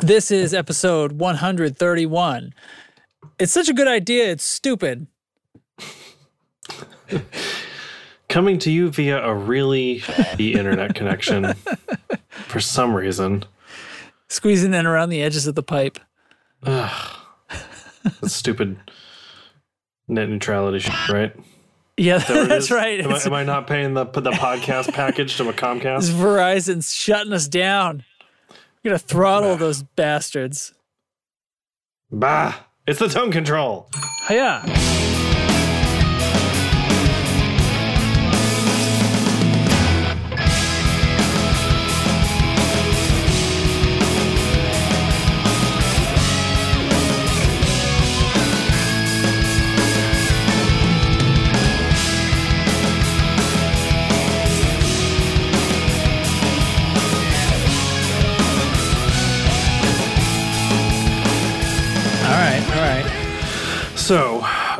This is episode 131. It's such a good idea, it's stupid. Coming to you via a really shitty internet connection for some reason. Squeezing in around the edges of the pipe. That's stupid net neutrality shit, right? Yeah, that that's right. Am I, am I not paying the the podcast package to a Comcast? Verizon's shutting us down. We're gonna throttle those bastards. Bah! It's the tone control. Yeah.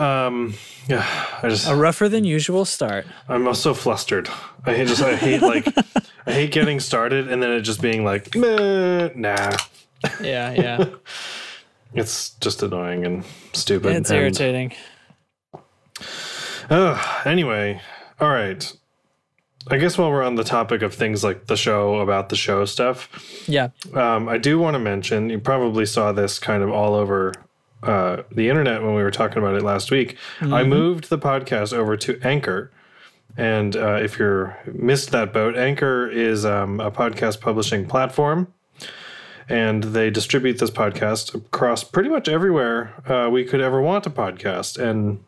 Um, yeah, I just A rougher than usual start. I'm so flustered. I hate just I hate like I hate getting started and then it just being like meh, nah. Yeah. Yeah. It's just annoying and stupid. it's and, irritating. Uh, anyway, all right. I guess while we're on the topic of things like the show about the show stuff, Yeah. um, I do want to mention you probably saw this kind of all over uh, the internet when we were talking about it last week. I moved the podcast over to Anchor. And uh, if you're missed that boat, Anchor is um, a podcast publishing platform, and they distribute this podcast across pretty much everywhere uh, we could ever want a podcast. And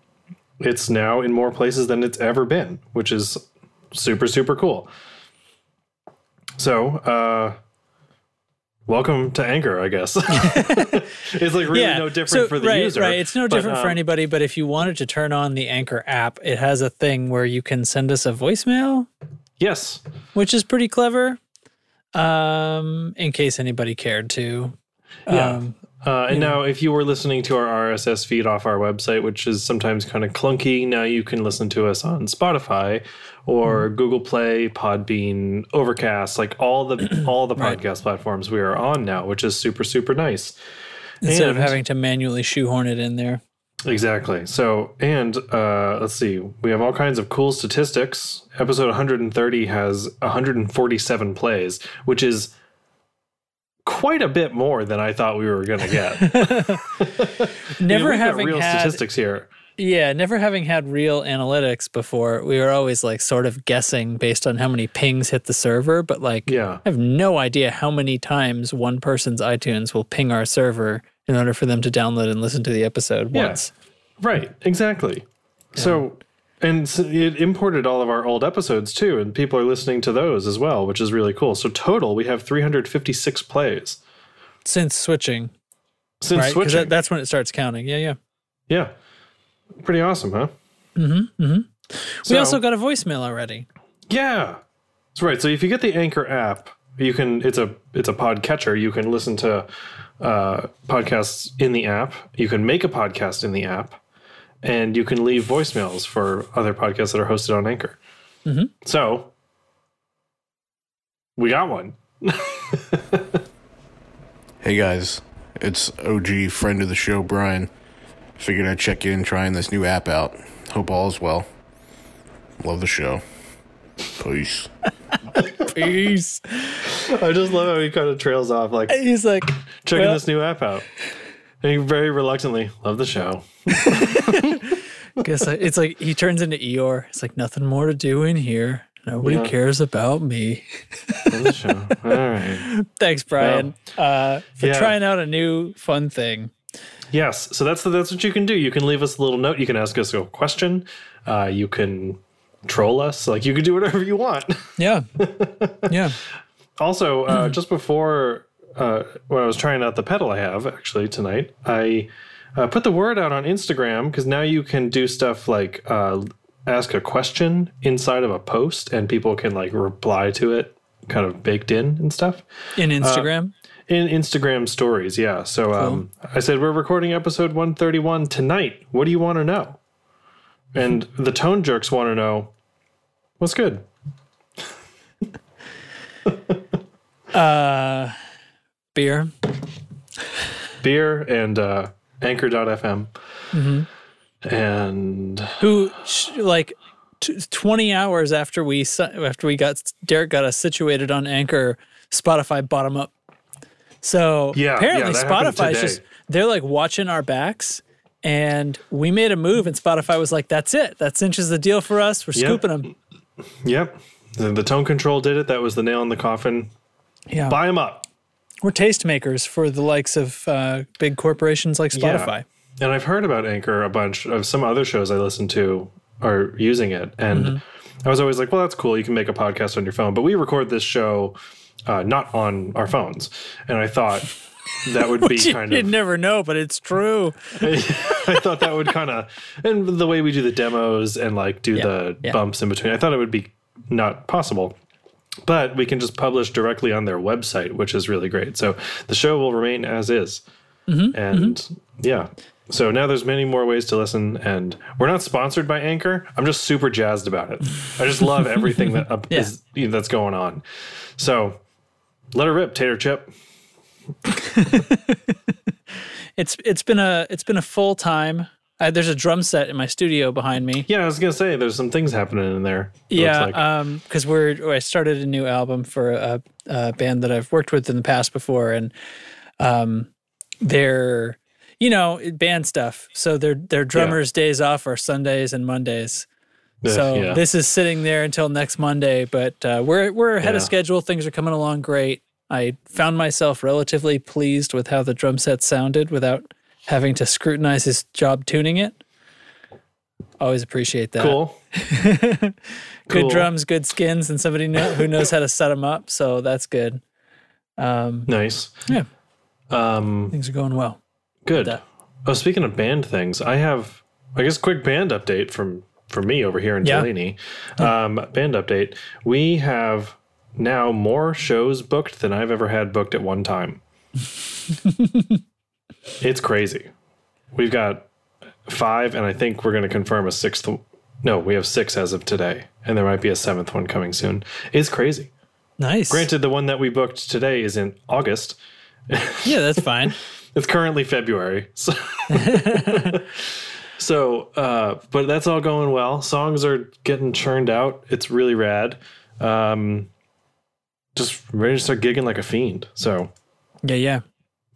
it's now in more places than it's ever been, which is super super cool. So, uh, welcome to Anchor, I guess. it's like really yeah. no different So, for the right, user. Right. It's no but, different for um, anybody, but if you wanted to turn on the Anchor app, it has a thing where you can send us a voicemail, Yes, which is pretty clever. Um, in case anybody cared to. Yeah. Um, Uh, and now, if you were listening to our RSS feed off our website, which is sometimes kind of clunky, now you can listen to us on Spotify or Mm-hmm. Google Play, Podbean, Overcast, like all the all the Right. podcast platforms we are on now, which is super super nice. instead of having to manually shoehorn it in there. Exactly. So, and uh, let's see, we have all kinds of cool statistics. Episode 130 has 147 plays, which is quite a bit more than I thought we were going to get. Never having real had statistics here. Yeah, never having had real analytics before, we were always like sort of guessing based on how many pings hit the server, but like Yeah. I have no idea how many times one person's iTunes will ping our server in order for them to download and listen to the episode Yeah. once. Right, exactly. So, and it imported all of our old episodes too, and people are listening to those as well, which is really cool. So, total, we have 356 plays Since switching, since right? Switching. that's when it starts counting. Yeah, yeah. yeah. Pretty awesome, huh? Mm-hmm, mm-hmm. So- we also got a voicemail already. Yeah. That's right. So if you get the Anchor app, you can it's a it's a pod catcher. You can listen to uh, podcasts in the app. You can make a podcast in the app, and you can leave voicemails for other podcasts that are hosted on Anchor. Mhm. So we got one. Hey guys, it's OG friend of the show, Brian. Figured I'd check in trying this new app out. Hope all is well. Love the show. Peace. Peace. I just love how he kind of trails off, like He's like, checking Well- this new app out. And he very reluctantly love the show. guess I, it's like he turns into Eeyore. It's like nothing more to do in here. Nobody Yeah. cares about me. Love the show. All right. Thanks, Brian, uh, for yeah. trying out a new fun thing. Yes, so that's the, that's what you can do. You can leave us a little note. You can ask us a question. Uh, you can troll us. Like you can do whatever you want. Yeah, yeah. also, uh, just before uh, when I was trying out the pedal I have actually tonight, I uh, put the word out on Instagram because now you can do stuff like uh, ask a question inside of a post, and people can like reply to it, kind of baked in and stuff. In Instagram. In Instagram stories, yeah. So um, I said, We're recording episode 131 tonight. What do you want to know? And the tone jerks want to know what's good. uh, beer. beer and uh, Anchor.fm. And Who like t- 20 hours after we after we got Derek got us situated on Anchor, Spotify bottom up. So Yeah, apparently yeah, Spotify's just they're like watching our backs. And we made a move, and Spotify was like, "That's it. That cinches the deal for us. We're Yep. scooping them." yep, the, the tone control did it. That was the nail in the coffin. Yeah, Buy them up. we're tastemakers for the likes of uh, big corporations like Yeah. Spotify. And I've heard about Anchor a bunch of some other shows I listen to are using it. And Mm-hmm. I was always like, well, that's cool. You can make a podcast on your phone. But we record this show uh, not on our phones. And I thought that would be kind of. You'd never know, but it's true. I thought that would kind of, and the way we do the demos and like do the yeah. bumps in between, I thought it would be not possible. But we can just publish directly on their website, which is really great. So the show will remain as is. Mm-hmm, and yeah. So now there's many more ways to listen, and we're not sponsored by Anchor. I'm just super jazzed about it. I just love everything that Yeah. is that's going on. So let her rip, Tater Chip. It's it's been a it's been a full time. Uh, there's a drum set in my studio behind me. Yeah, I was gonna say there's some things happening in there. Yeah, like. um, because we're I started a new album for a, a band that I've worked with in the past before, and um, they're you know band stuff. So their their drummers' days off are Sundays and Mondays. So yeah. this is sitting there until next Monday, but uh, we're we're ahead of schedule. Things are coming along great. I found myself relatively pleased with how the drum set sounded without having to scrutinize his job tuning it. Always appreciate that. cool. Good Cool. drums, good skins, and somebody know, who knows how to set them up. So that's good. Um, Nice. yeah, Um, things are going well. good. Oh, speaking of band things, I have, I guess, quick band update from from me over here in Yeah. Delaney. Um, band update. We have now more shows booked than I've ever had booked at one time. it's crazy. We've got five, and I think we're going to confirm a sixth. No, we have six as of today, and there might be a seventh one coming soon. It's crazy. Nice. Granted, the one that we booked today is in August. Yeah, that's fine. It's currently February. So, so uh, but that's all going well. Songs are getting churned out. It's really rad. Um, just ready to start gigging like a fiend. So, yeah, yeah.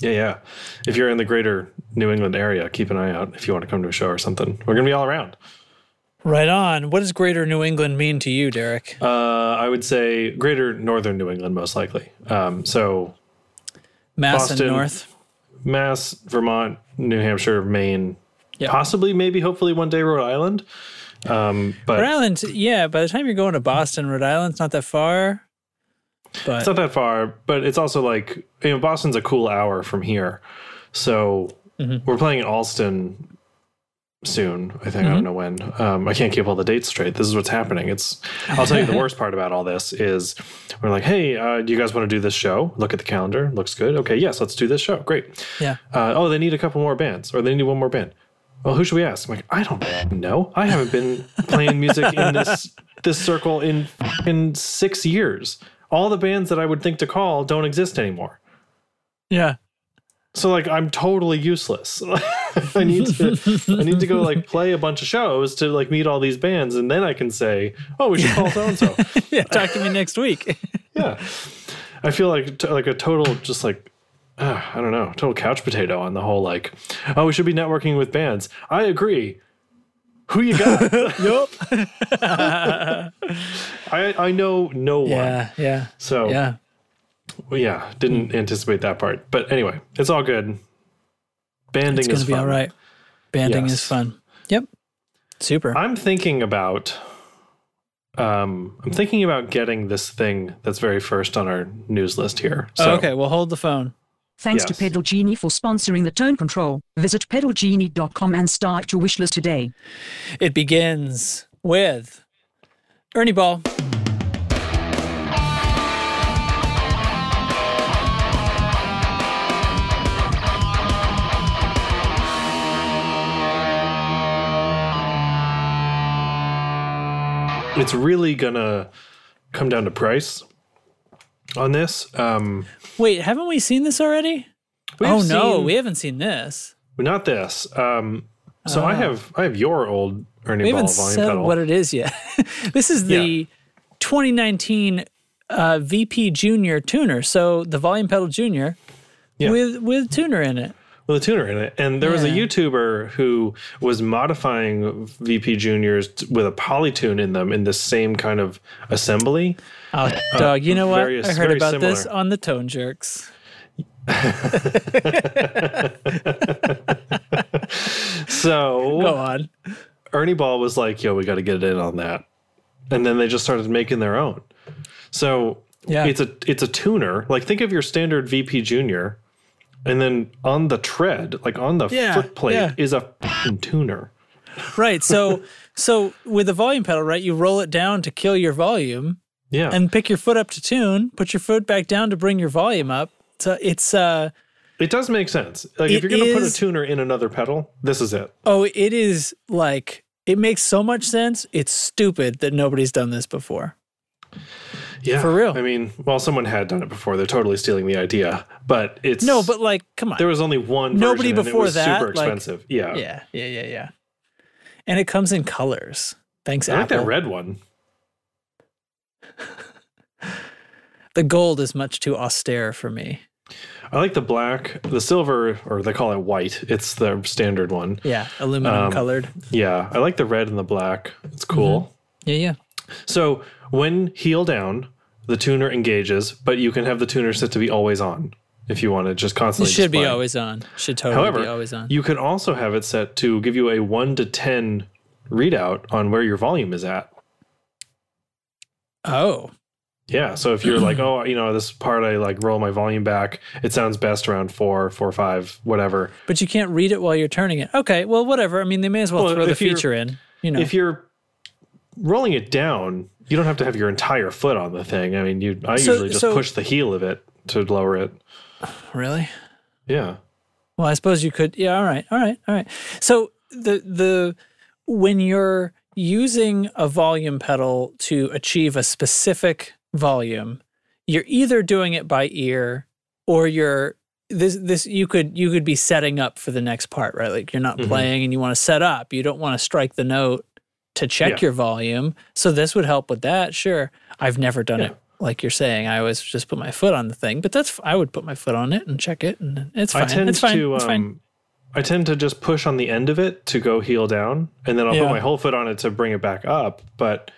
yeah, yeah. If you're in the greater New England area, keep an eye out if you want to come to a show or something. We're going to be all around. Right on. What does Greater New England mean to you, Derek? Uh, I would say greater northern New England, most likely. Um, so, Mass Boston. and North. Mass, Vermont, New Hampshire, Maine, Yeah. possibly, maybe, hopefully, one day Rhode Island. Um, but Rhode Island, yeah. By the time you're going to Boston, Rhode Island's not that far. But It's not that far, but it's also like you know Boston's a cool hour from here, so Mm-hmm. we're playing in Allston soon. I think I don't know when. Um, I can't keep all the dates straight. This is what's happening. It's. I'll tell you the worst part about all this is we're like, hey, uh, do you guys want to do this show? Look at the calendar. Looks good. Okay, yes, let's do this show. Great. yeah. Uh, oh, they need a couple more bands, or they need one more band. Well, who should we ask? I'm like, I don't know. I haven't been playing music in this this circle in in six years. All the bands that I would think to call don't exist anymore. Yeah. So like, I'm totally useless. I need to I need to go like play a bunch of shows to like meet all these bands, and then I can say, oh, we should call so and so. Yeah. Talk to me next week. Yeah, I feel like t- like a total just like uh, I don't know total couch potato on the whole like oh we should be networking with bands. I agree. Who you got? yup. I I know no one. Yeah. Yeah. So Yeah. well, yeah, didn't anticipate that part. But anyway, it's all good. Banding It's going is to be fun. all right. Banding Yes. is fun. Yep. Super. I'm thinking about um I'm thinking about getting this thing that's very first on our news list here. So Oh, okay. Well, hold the phone. Thanks to Yes. Pedal Genie for sponsoring the tone control. Visit pedalgenie.com and start your wish list today. It begins with Ernie Ball. it's really gonna come down to price on this. Um Wait, haven't we seen this already? Oh no, seen- we haven't seen this. not this. Um, so I have I have your old Ernie. We Ball haven't volume said pedal. what it is yet. this is the Yeah. 2019 uh, VP Junior tuner. So the volume pedal Junior Yeah. with with tuner in it. with a tuner in it. And there was a YouTuber who was modifying VP Juniors with a polytune in them in the same kind of assembly. Oh, uh, dog! You know what? I heard about this on the Tone Jerks. So Go on. Ernie Ball was like, "Yo, we got to get it in on that," and then they just started making their own. So Yeah. it's a it's a tuner. Like think of your standard VP Junior, and then on the tread, like on the Yeah, foot plate, yeah. is a tuner. Right. So so with the volume pedal, right? You roll it down to kill your volume, Yeah, and pick your foot up to tune. Put your foot back down to bring your volume up. So it's uh it does make sense. Like if you're gonna put a tuner in another pedal, this is it. oh, it is like it makes so much sense. It's stupid that nobody's done this before. Yeah, For real. I mean, well, someone had done it before. They're totally stealing the idea, but it's No, but like, come on. there was only one. Nobody before that, super like- expensive. yeah, yeah, yeah, yeah, yeah. And it comes in colors. Thanks, I like that red one. The gold is much too austere for me. I like the black, the silver, or they call it white. It's the standard one. Yeah, aluminum Um, colored. Yeah, I like the red and the black. It's cool. Yeah, yeah. So when heel down, the tuner engages, but you can have the tuner set to be always on if you want to just It constantly. should be always on. Should totally However, be always on. you can also have it set to give you a one to ten readout on where your volume is at. Oh, Yeah. So if you're like, oh, you know, this part I like roll my volume back, it sounds best around four, four, five, whatever. but you can't read it while you're turning it. Okay, well, whatever. I mean, they may as well, Well, throw the feature in. You know, If you're rolling it down, you don't have to have your entire foot on the thing. I mean, you I So- usually just so- push the heel of it to lower it. really. Yeah. Well, I suppose you could. Yeah. All right. All right. All right. So the the when you're using a volume pedal to achieve a specific volume, you're either doing it by ear or you're this this you could you could be setting up for the next part, right? Like you're not Mhm. playing and you want to set up. You don't want to strike the note to check Yeah. your volume. So this would help with that. Sure. I've never done Yeah. it like you're saying. I always just put my foot on the thing, but that's I would put my foot on it and check it, and it's fine. I tend it's fine. to it's fine. um I tend to just push on the end of it to go heel down, and then I'll Yeah. put my whole foot on it to bring it back up. But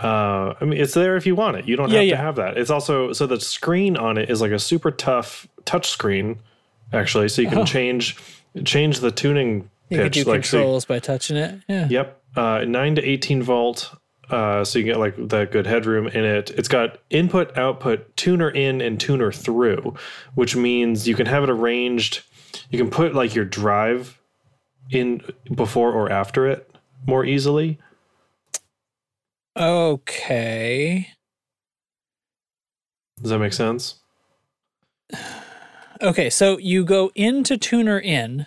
uh, I mean, it's there if you want it. You don't Yeah, have yeah. to have that. It's also so the screen on it is like a super tough touch screen, actually. So you can Oh. change change the tuning You pitch. do like so you- controls by touching it. Yeah. Yep, uh, nine to eighteen volt. Uh, so you get like that good headroom in it. It's got input, output, tuner in, and tuner through, which means you can have it arranged. You can put like your drive in before or after it more easily. Okay. Does that make sense? Okay, so you go into tuner in,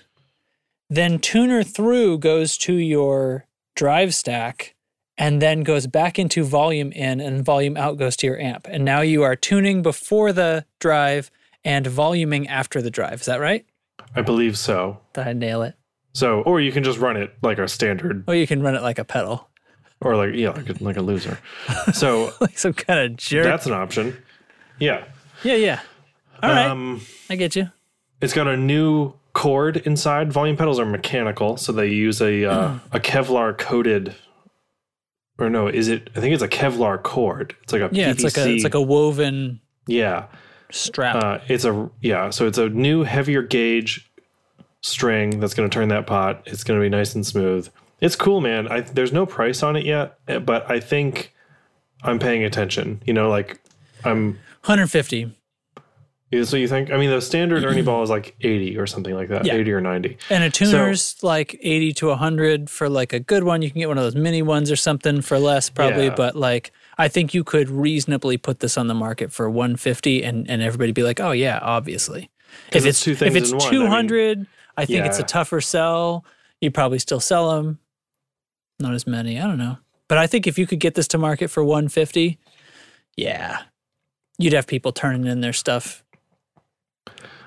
then tuner through goes to your drive stack, and then goes back into volume in, and volume out goes to your amp. And now you are tuning before the drive and voluming after the drive. Is that right? I believe so. Did I nail it? So, or you can just run it like a standard, Or you can run it like a pedal, or like yeah, like a, like a loser. So like some kind of jerk. that's an option. Yeah. yeah, yeah. All right, Um, I get you. It's got a new cord inside. Volume pedals are mechanical, so they use a uh, a Kevlar coated, or no, is it? I think it's a Kevlar cord. It's like a Yeah, PVC. it's like a it's like a woven yeah. Strap. Uh, it's a yeah. So it's a new heavier gauge string that's going to turn that pot. It's going to be nice and smooth. It's cool, man. I, there's no price on it yet, eh, but I think I'm paying attention. You know, like I'm. 150. Yeah, So you think? I mean, the standard Ernie ball is like 80 or something like that, Yeah. 80 or 90. And a tuner's like 80 to 100 for like a good one. You can get one of those mini ones or something for less probably, Yeah. but like I think you could reasonably put this on the market for 150 and and everybody be like, "Oh yeah, obviously." If it's it's, two if it's in one, I mean- 200, I, think it's a tougher sell. You probably still sell them. Not as many, I don't know. But I think if you could get this to market for 150, yeah. You'd have people turning in their stuff.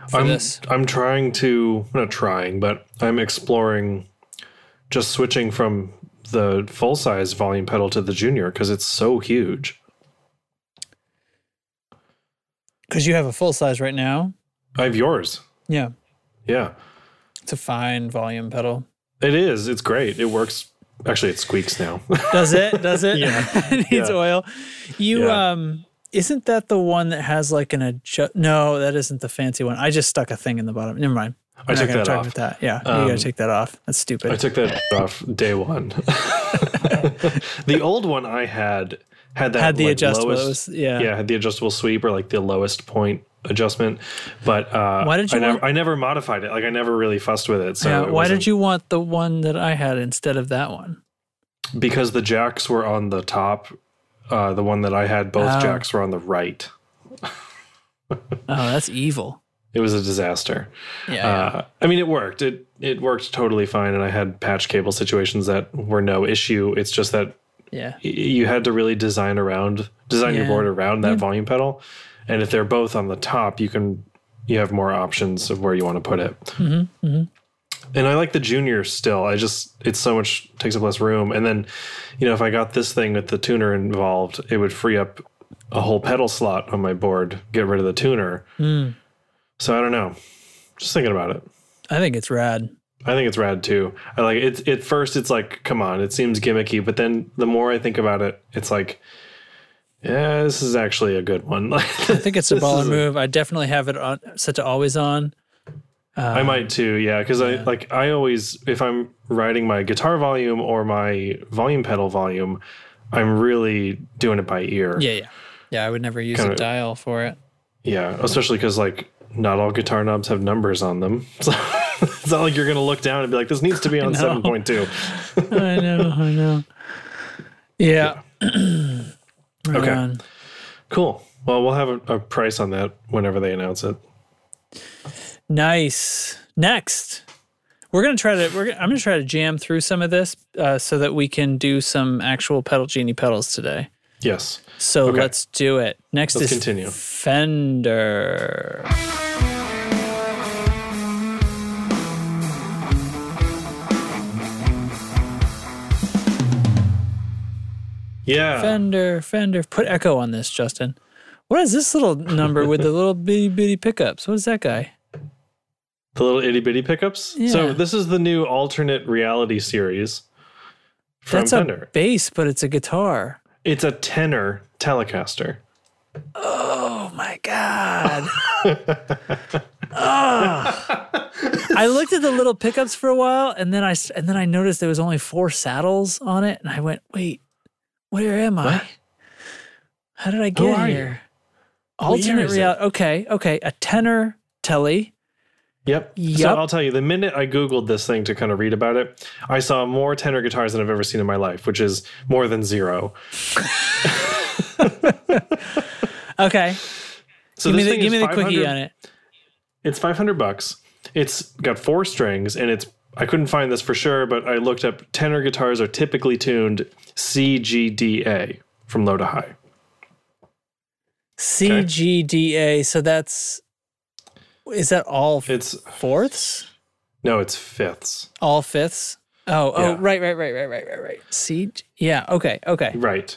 For I'm this. I'm trying to not trying, but I'm exploring just switching from the full size volume pedal to the junior because it's so huge. Because you have a full size right now. I have yours. Yeah. Yeah. It's a fine volume pedal. It is. It's great. It works. Actually, it squeaks now. Does it? Does it? Yeah. it needs Yeah. oil. You Yeah. um isn't that the one that has like an adjust no, that isn't the fancy one. I just stuck a thing in the bottom. Never mind. I We're not took that talk off. about that. Yeah. you Um, gotta take that off. That's stupid. I took that off day one. the old one I had had that Had the like, adjustable. lowest- yeah. yeah, had the adjustable sweep or like the lowest point adjustment. But uh, Why did you I never, want- I never modified it. Like I never really fussed with it. So Yeah, it why did you want the one that I had instead of that one? Because the jacks were on the top. Uh, the one that I had, both Oh. jacks were on the right. Oh, that's evil. It was a disaster. Yeah. yeah. Uh, I mean, it worked. It it worked totally fine, and I had patch cable situations that were no issue. It's just that yeah. y- you had to really design around design your board around that volume pedal and if they're both on the top you can you have more options of where you want to put it Mm-hmm, and i like the junior still i just it's so much takes up less room and then you know if i got this thing with the tuner involved it would free up a whole pedal slot on my board get rid of the tuner Mm. so i don't know just thinking about it I think it's rad. I think it's rad too. I like it. At first, it's like, come on, it seems gimmicky, but then the more I think about it, it's like, yeah, this is actually a good one. I think it's a baller move. I definitely have it on set to always on. I um, might too, yeah, because I like I always if I'm writing my guitar volume or my volume pedal volume, I'm really doing it by ear. Yeah, yeah. Yeah, I would never use Kinda- a dial for it. Yeah, especially because like not all guitar knobs have numbers on them, so it's not like you're gonna look down and be like, this needs to be on seven point two. I know, I know. Yeah. Right Okay. on. Cool. Well, we'll have a, a price on that whenever they announce it. Nice. Next, we're gonna try to. We're. Gonna, I'm gonna try to jam through some of this uh, so that we can do some actual pedal genie pedals today. Yes. So Okay. let's do it. Next Let's is continue. Fender. Yeah. Fender, Fender. Put echo on this, Justin. What is this little number with the little bitty bitty pickups? What is that guy? The little itty bitty pickups. Yeah. So this is the new alternate reality series from That's Fender. a bass, but it's a guitar. it's a tenor Telecaster. Oh my god. Ah. I looked at the little pickups for a while, and then I and then I noticed there was only four saddles on it, and I went, "Wait, where am I? What? How did I get you? here?" year Alternate reality. Okay, okay, a tenor telly. Yep. So I'll tell you, the minute I Googled this thing to kind of read about it, I saw more tenor guitars than I've ever seen in my life, which is more than zero. Okay, So give me the give me the quickie on it. It's 500 bucks. It's got four strings and it's I couldn't find this for sure, but I looked up tenor guitars are typically tuned CGDA from low to high. CGDA. So that's is that all It's fourths? no, it's fifths. All fifths? Oh, oh, Yeah. right, right, right, right, right, right, right. C. Yeah. Okay. Okay. Right.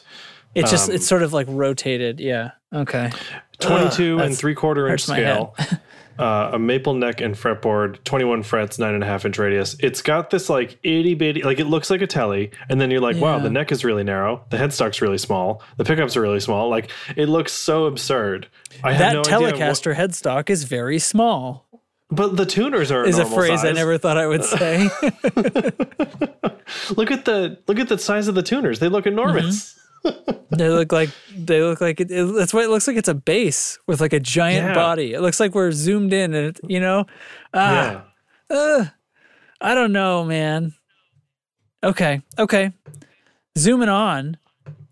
It's just Um, it's sort of like rotated. Yeah. Okay. 22 and three quarter inch scale. uh, a maple neck and fretboard, 21 frets, nine and a half inch radius. It's got this like itty bitty, like it looks like a telly. And then you're like, wow, the neck is really narrow. The headstock's really small. The pickups are really small. Like it looks so absurd. I That no idea what- Telecaster headstock is very small. but the tuners are Is a phrase I never thought I would say. Look at the look at the size of the tuners. They look enormous. They look like they look like it, it, that's what it looks like. It's a bass with like a giant Yeah. body. It looks like we're zoomed in, and it, you know, ah, Yeah. I don't know, man. Okay, okay. Zooming on,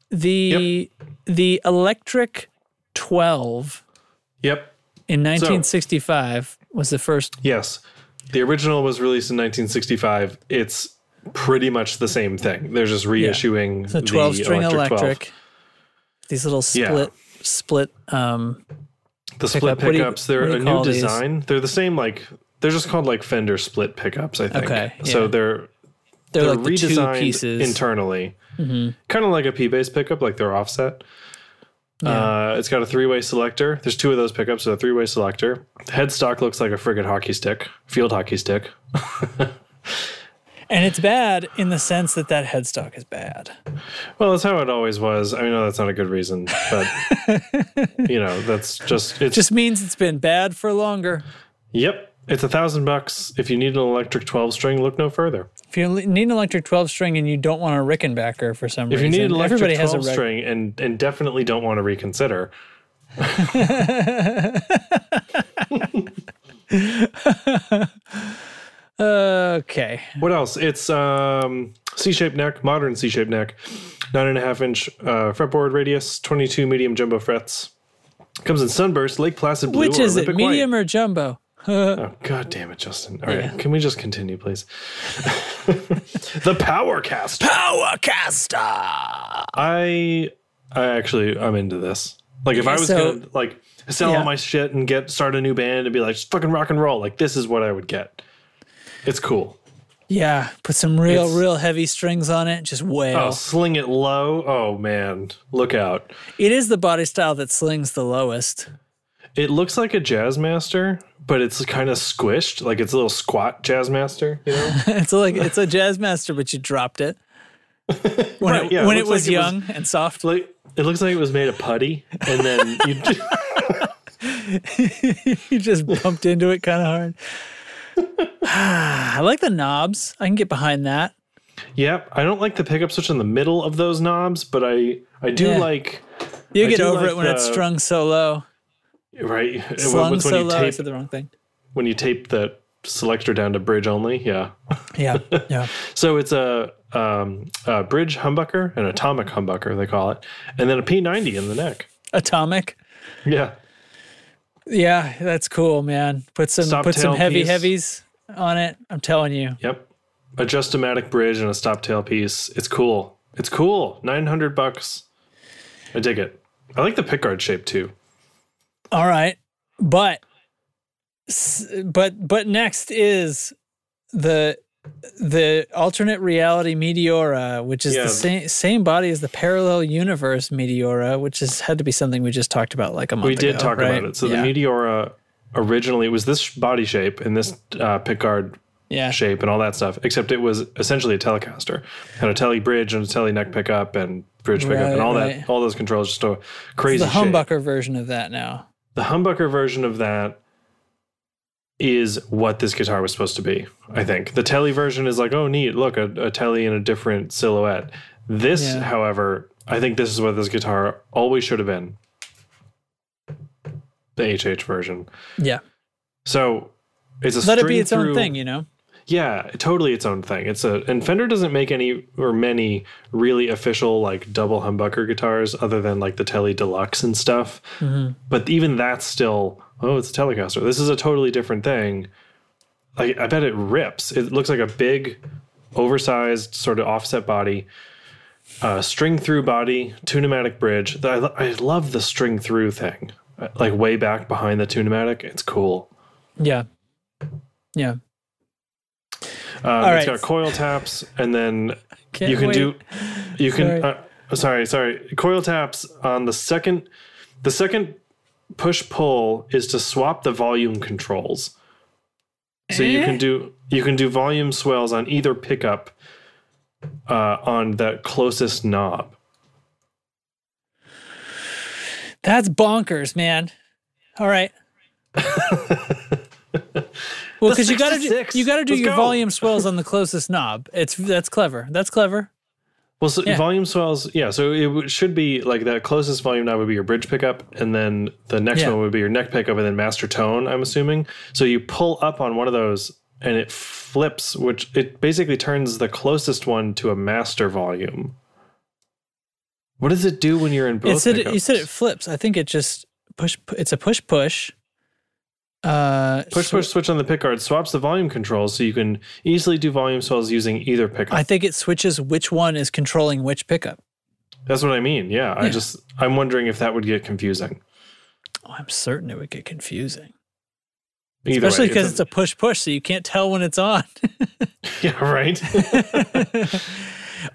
the the electric twelve Yep. in 1965 was the first. Yes. The original was released in 1965. It's pretty much the same thing. They're just reissuing The 12 string electric electric. 12. These little Yeah. split split um The split Pickup. What do you- pickups, they're a new call these? design. They're the same like they're just called like Fender split pickups, I think. Okay, So they're They're, they're like the redesigned pieces. Mm-hmm. internally. Kind of like a P-bass pickup, like they're offset. Uh, it's got a three-way selector. There's two of those pickups, so a three-way selector. Headstock looks like a friggin' hockey stick, field hockey stick. and it's bad in the sense that that headstock is bad. Well, that's how it always was. I mean, no, that's not a good reason, but you know, that's just it. Just means it's been bad for longer. Yep. It's a thousand bucks. If you need an electric 12 string, look no further. If you need an electric 12 string and you don't want a Rickenbacker for some reason, If you need an electric everybody has 12 a rec- string and, and definitely don't want to reconsider, Okay. what else? It's um, C-shaped neck, modern C-shaped neck, nine and a half inch uh, fretboard radius, 22 medium jumbo frets. Comes in sunburst, Lake Placid blue, Which is it, medium white. or jumbo? Oh, God damn it, Justin. All right, Yeah. can we just continue, please? the Powercast. Powercaster. I I actually I'm into this. Like if I was So- gonna like sell Yeah. all my shit and get start a new band and be like just fucking rock and roll, like this is what I would get. It's cool. Yeah, put some real, It's- real heavy strings on it. Just wail. Oh, sling it low. Oh man, look out. It is the body style that slings the lowest. It looks like a Jazzmaster, but it's kind of squished, like it's a little squat Jazzmaster, you know? it's like it's a Jazzmaster, but you dropped it when Right, it, yeah, it when it looks was like it was- young and soft. like it looks like it was made of putty and then you you just bumped into it kind of hard. I like the knobs. I can get behind that. Yep, I don't like the pickup switch in the middle of those knobs, but I I do Yeah. like You I get over like it when it's strung so low. right Slung when, so when you. I tape said the wrong thing. when you tape the selector down to bridge only. Yeah. Yeah, yeah. So it's a, um, a bridge humbucker, an atomic humbucker, they call it, and then a P90 in the neck. Atomic. Yeah. Yeah, that's cool, man. Put some Stop put some heavy piece. heavies on it. I'm telling you. Yep. Adjusto-Matic bridge and a stop tail piece. It's cool. It's cool. 900 bucks. I dig it. I like the pickguard shape too. All right, but but but next is the the alternate reality Meteora, which is Yeah. the same same body as the parallel universe Meteora, which has had to be something we just talked about like a month We did ago, talk right? about it. So yeah. the Meteora originally it was this body shape and this uh, pickguard yeah. shape and all that stuff, except it was essentially a Telecaster. Had a tele bridge and a tele neck pickup and bridge pickup Right, and all right. that, all those controls, just a crazy the shape. humbucker version of that now. the humbucker version of that is what this guitar was supposed to be. I think the telly version is like, oh, neat, look, a, a telly in a different silhouette. This, Yeah. however, I think this is what this guitar always should have been. The HH version. Yeah, So it's a let it be its own thing, you know. Yeah, totally its own thing. It's a and Fender doesn't make any or many really official like double humbucker guitars other than like the Tele Deluxe and stuff. But even that's still oh, it's a Telecaster. This is a totally different thing. I, I bet it rips. It looks like a big, oversized sort of offset body, uh, string through body, tunematic bridge. I, I love the string through thing, uh, like way back behind the tunematic. It's cool. Yeah, yeah. Um, All it's right. got coil taps, and then Can't you can wait. do you can Sorry. uh, sorry sorry coil taps on the second the second push pull is to swap the volume controls so you Eh? can do you can do volume swells on either pickup uh, on that closest knob That's bonkers, man. All right. well, because you got to do you got to do Let's your go. volume swells on the closest knob. It's that's clever. That's clever. well so Yeah. volume swells yeah so it should be like that closest volume knob would be your bridge pickup and then the next Yeah. one would be your neck pickup and then master tone i'm assuming so you pull up on one of those and it flips which it basically turns the closest one to a master volume what does it do when you're in both It said it, you said it flips. I think it just push. It's a push push. Uh, push push switch on the pickguard swaps the volume controls so you can easily do volume swells using either pickup I think it switches which one is controlling which pickup. that's what i mean yeah, i just i'm wondering if that would get confusing Oh, I'm certain it would get confusing. Either Especially because a- it's a push push, so you can't tell when it's on. yeah, right.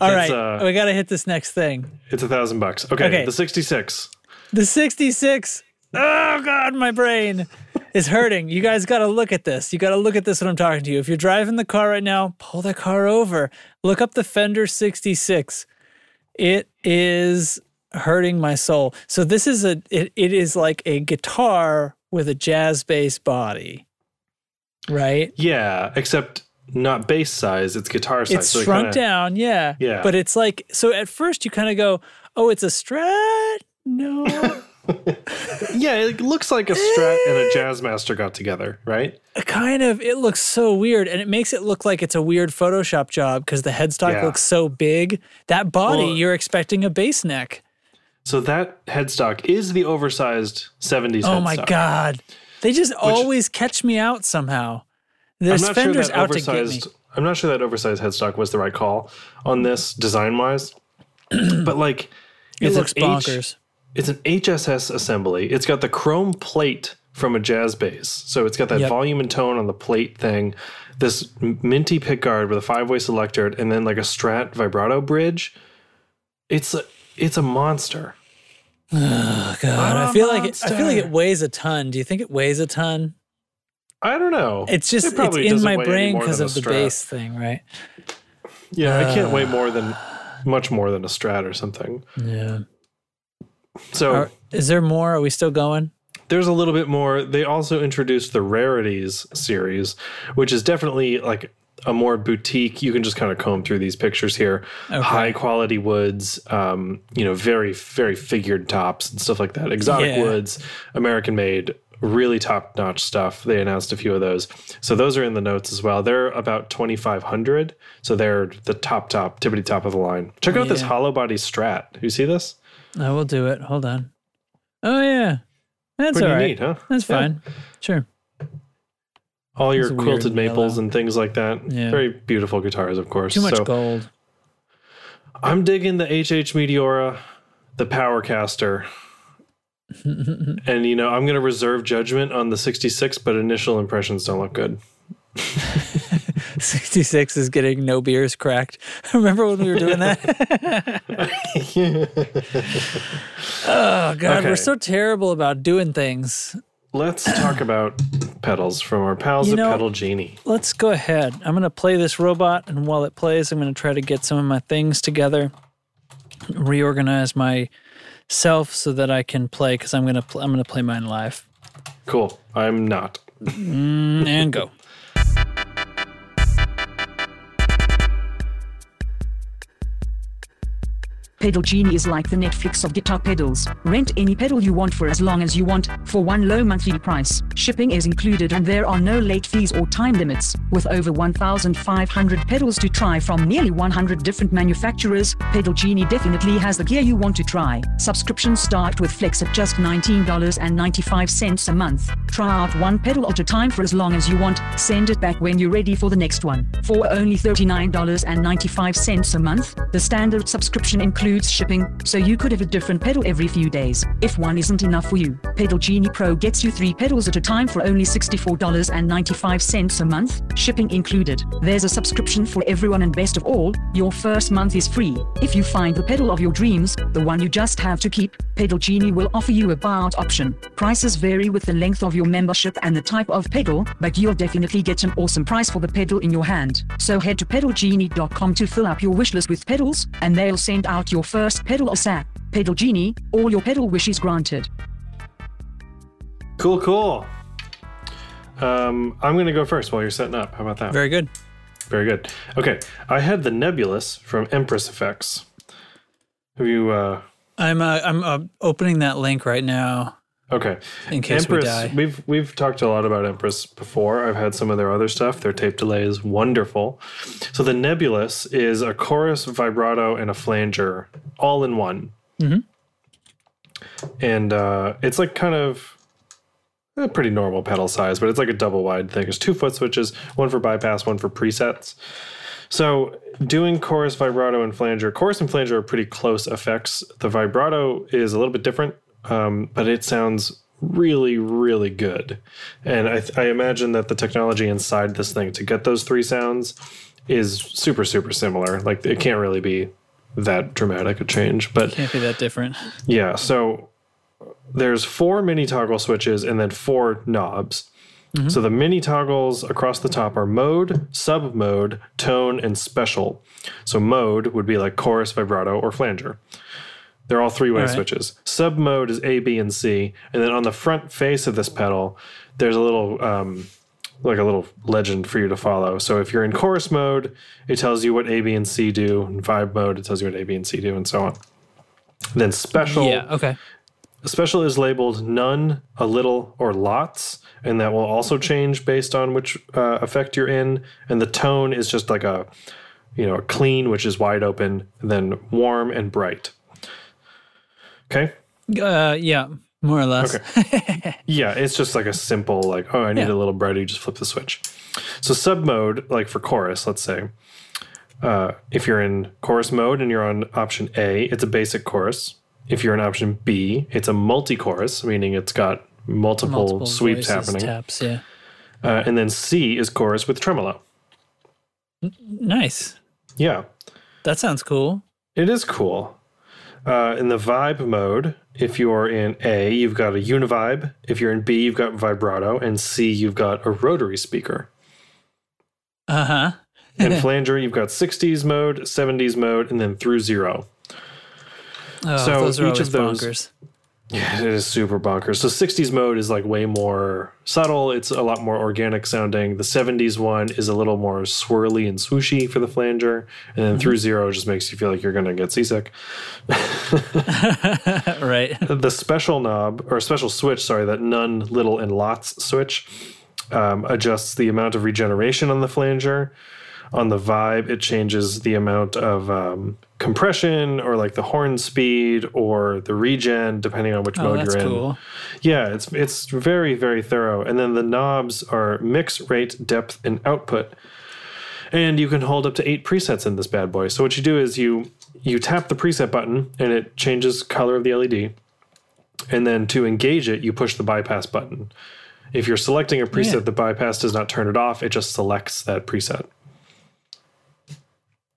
All It's, right, uh, we got to hit this next thing. it's a thousand bucks. Okay, Okay. the sixty-six. The 66. Oh God, my brain is hurting. You guys got to look at this. You got to look at this when I'm talking to you. If you're driving the car right now, pull the car over. Look up the Fender 66. It is hurting my soul. So this is a it, it is like a guitar with a jazz bass body. Right? Yeah, except not bass size; it's guitar size. It's so it shrunk kinda- down, yeah. Yeah. But it's like so at first you kind of go, "Oh, it's a Strat." No. Yeah, it looks like a Strat and a eh. Jazzmaster got together, right? kind of it looks so weird and it makes it look like it's a weird photoshop job because the headstock Yeah. looks so big that body Well- you're expecting a bass neck So that headstock is the oversized '70s. oh my god they just always catch me out somehow there's I'm not fenders sure that out to get me oversized. I'm not sure that oversized headstock was the right call on this design wise, but like it looks an H- bonkers it's an HSS assembly. It's got the chrome plate from a jazz bass, so it's got that Yep. volume and tone on the plate thing. This m- minty pickguard with a five way selector, and then like a Strat vibrato bridge. It's a it's a monster. oh god i feel like it, i feel like it weighs a ton do you think it weighs a ton I don't know. it's just It it's in my brain because of the bass thing right Yeah, I can't weigh Uh. more than much more than a Strat or something. yeah So Are- is there more are we still going there's a little bit more. They also introduced the rarities series, which is definitely like a more boutique. You can just kind of comb through these pictures here. High quality woods, um, you know, very very figured tops and stuff like that. Exotic Yeah. woods, American made, really top notch stuff. They announced a few of those, so those are in the notes as well. They're about twenty five hundred, so they're the top top tippity top of the line. Check out this hollow body Strat. You see this? I will do it hold on oh yeah that's Pretty all right neat, huh? that's Yeah. fine sure all your quilted maples yellow. and things like that. Yeah. Very beautiful guitars, of course. too much So gold I'm digging the HH Meteora, the Powercaster. and you know, I'm going to reserve judgment on the 66, but initial impressions don't look good. 66 is getting no beers cracked. Remember when we were doing that? oh, God. Okay. We're so terrible about doing things. Let's talk about pedals from our pals You at Pedal Genie. Let's go ahead. I'm going to play this robot, and while it plays, I'm going to try to get some of my things together, reorganize myself so that I can play because I'm going to pl- I'm going to play mine live Cool. I'm not. Mm, and go. Pedal Genie is like the Netflix of guitar pedals. Rent any pedal you want for as long as you want, for one low monthly price. Shipping is included and there are no late fees or time limits. With over 1,500 pedals to try from nearly 100 different manufacturers, Pedal Genie definitely has the gear you want to try. Subscriptions start with Flex at just $19.95 a month. Try out one pedal at a time for as long as you want. Send it back when you're ready for the next one. For only $39.95 a month, the standard subscription includes shipping, so you could have a different pedal every few days. If one isn't enough for you, Pedal Genie Pro gets you three pedals at a time for only $64.95 a month, shipping included. There's a subscription for everyone, and best of all, your first month is free. If you find the pedal of your dreams, the one you just have to keep, Pedal Genie will offer you a buyout option. Prices vary with the length of your membership and the type of pedal, but you'll definitely get an awesome price for the pedal in your hand. So head to pedalgenie.com to fill up your wishlist with pedals, and they'll send out your first pedal or ASAP. Pedal Genie, all your pedal wishes granted. Cool, cool. Um, I'm going to go first while you're setting up. How about that? Very good. Very good. Okay, I had the Nebulus from Empress Effects. Have you? uh I'm uh, I'm uh, opening that link right now Okay, in case Empress. we die. We've we've talked a lot about Empress before. I've had some of their other stuff. Their tape delay is wonderful. So the Nebulus is a chorus, vibrato, and a flanger all in one. Mhm. And uh, it's like kind of a pretty normal pedal size, but it's like a double wide thing. There's two foot switches, one for bypass, one for presets. So doing chorus, vibrato, and flanger. Chorus and flanger are pretty close effects. The vibrato is a little bit different, um, but it sounds really, really good. And I, I imagine that the technology inside this thing to get those three sounds is super, super similar. Like it can't really be that dramatic a change, but it Can't be that different. yeah. So there's four mini toggle switches and then four knobs. So the mini toggles across the top are mode, sub mode, tone, and special. So mode would be like chorus, vibrato, or flanger. They're all three way right. switches. Sub mode is A, B, and C. And then on the front face of this pedal, there's a little, um, like a little legend for you to follow. So if you're in chorus mode, it tells you what A, B, and C do. In vibe mode, it tells you what A, B, and C do, and so on. Then special, Yeah. Okay. special is labeled none, a little, or lots, and that will also change based on which uh, effect you're in. And the tone is just like a, you know, clean, which is wide open, then warm and bright. Okay. Uh, yeah. More or less. Okay. Yeah, it's just like a simple, like, oh, I need Yeah. a little brighter, you just flip the switch. So sub mode, like for chorus, let's say, uh, if you're in chorus mode and you're on option A, it's a basic chorus. If you're in option B, it's a multi-chorus, meaning it's got multiple, Multiple sweeps voices, happening. Taps. Yeah. Uh, and then C is chorus with tremolo. Nice. Yeah, That sounds cool. it is cool. Uh, in the vibe mode, if you're in A, you've got a univibe. If you're in B, you've got vibrato. And C, you've got a rotary speaker. Uh huh. In flanger, you've got 60s mode, 70s mode, and then through zero. Oh, So those are each of those- bonkers. Yeah, it is super bonkers. So 60s mode is like way more subtle. It's a lot more organic sounding. The 70s one is a little more swirly and swooshy for the flanger. And then through zero just makes you feel like you're going to get seasick. right. the special knob or special switch, sorry, that none, little, and lots switch um, adjusts the amount of regeneration on the flanger. On the vibe, it changes the amount of um, compression or like the horn speed or the regen, depending on which Oh, mode you're in. cool. Yeah, it's it's very very thorough. And then the knobs are mix, rate, depth, and output. And you can hold up to eight presets in this bad boy. So what you do is you you tap the preset button and it changes color of the LED. And then to engage it, you push the bypass button. If you're selecting a preset, Yeah. the bypass does not turn it off. It just selects that preset.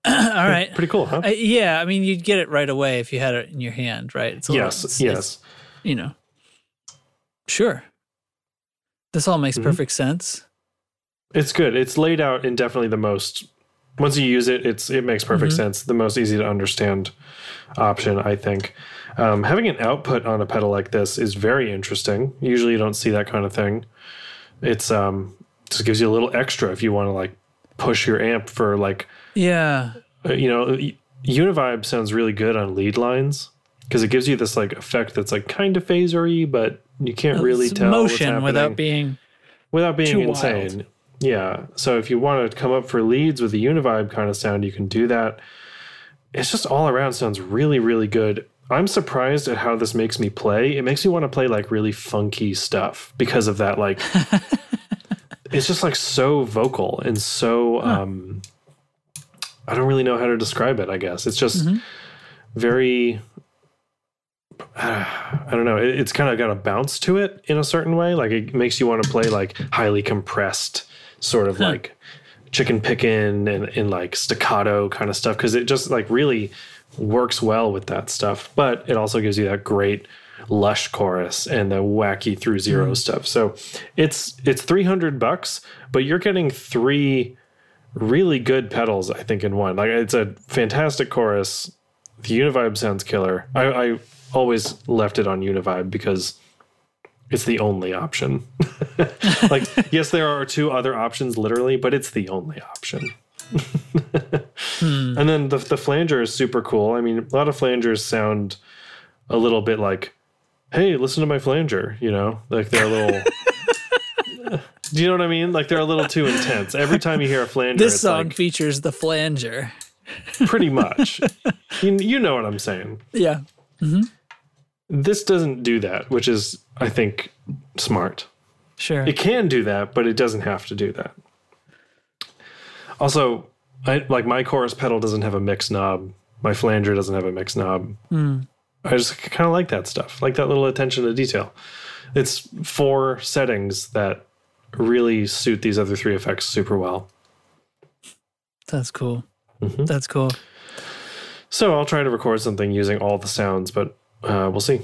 All right. Pretty cool, huh? Uh, yeah, I mean, you'd get it right away if you had it in your hand, right? It's yes, it's- yes. it's, you know, sure. This all Mm-hmm. makes perfect sense. It's good. It's laid out in definitely the most. Once you use it, it's it makes perfect sense. The most easy to understand option, I think. Um, having an output on a pedal like this is very interesting. Usually, you don't see that kind of thing. It's um just gives you a little extra if you want to like push your amp for like Yeah. uh, you know Univibe sounds really good on lead lines because it gives you this like effect that's like kind of phasery, but you can't really tell motion without being. without being insane. wild. Yeah. So if you want to come up for leads with a Univibe kind of sound, you can do that. It's just all around sounds really, really good. I'm surprised at how this makes me play. It makes me want to play like really funky stuff because of that. Like, it's just like so vocal and so. um I don't really know how to describe it. I guess it's just mm-hmm. very. Uh, I don't know. It, it's kind of got a bounce to it in a certain way. Like it makes you want to play like highly compressed, sort of like chicken picking and, and like staccato kind of stuff because it just like really works well with that stuff. But it also gives you that great lush chorus and the wacky through zero mm-hmm. stuff. So it's it's three hundred bucks, but you're getting three really good pedals. I think in one. Like it's a fantastic chorus. The Univibe sounds killer. I, I always left it on Univibe because it's the only option. like, yes, there are two other options, literally, but it's the only option. Hmm. And then the the flanger is super cool. I mean, a lot of flangers sound a little bit like, "Hey, listen to my flanger," you know, like they're a little. Do you know what I mean? Like they're a little too intense. Every time you hear a flanger, This song like features the flanger. pretty much. you, you know what I'm saying. Yeah. Mm-hmm. This doesn't do that, which is, I think, smart. Sure. It can do that, but it doesn't have to do that. Also, I like my chorus pedal doesn't have a mix knob. My flanger doesn't have a mix knob. Hmm. I just kind of like that stuff, like that little attention to detail. it's four settings that really suit these other three effects super well. That's cool. Mm-hmm. That's cool. So I'll try to record something using all the sounds, but uh, we'll see.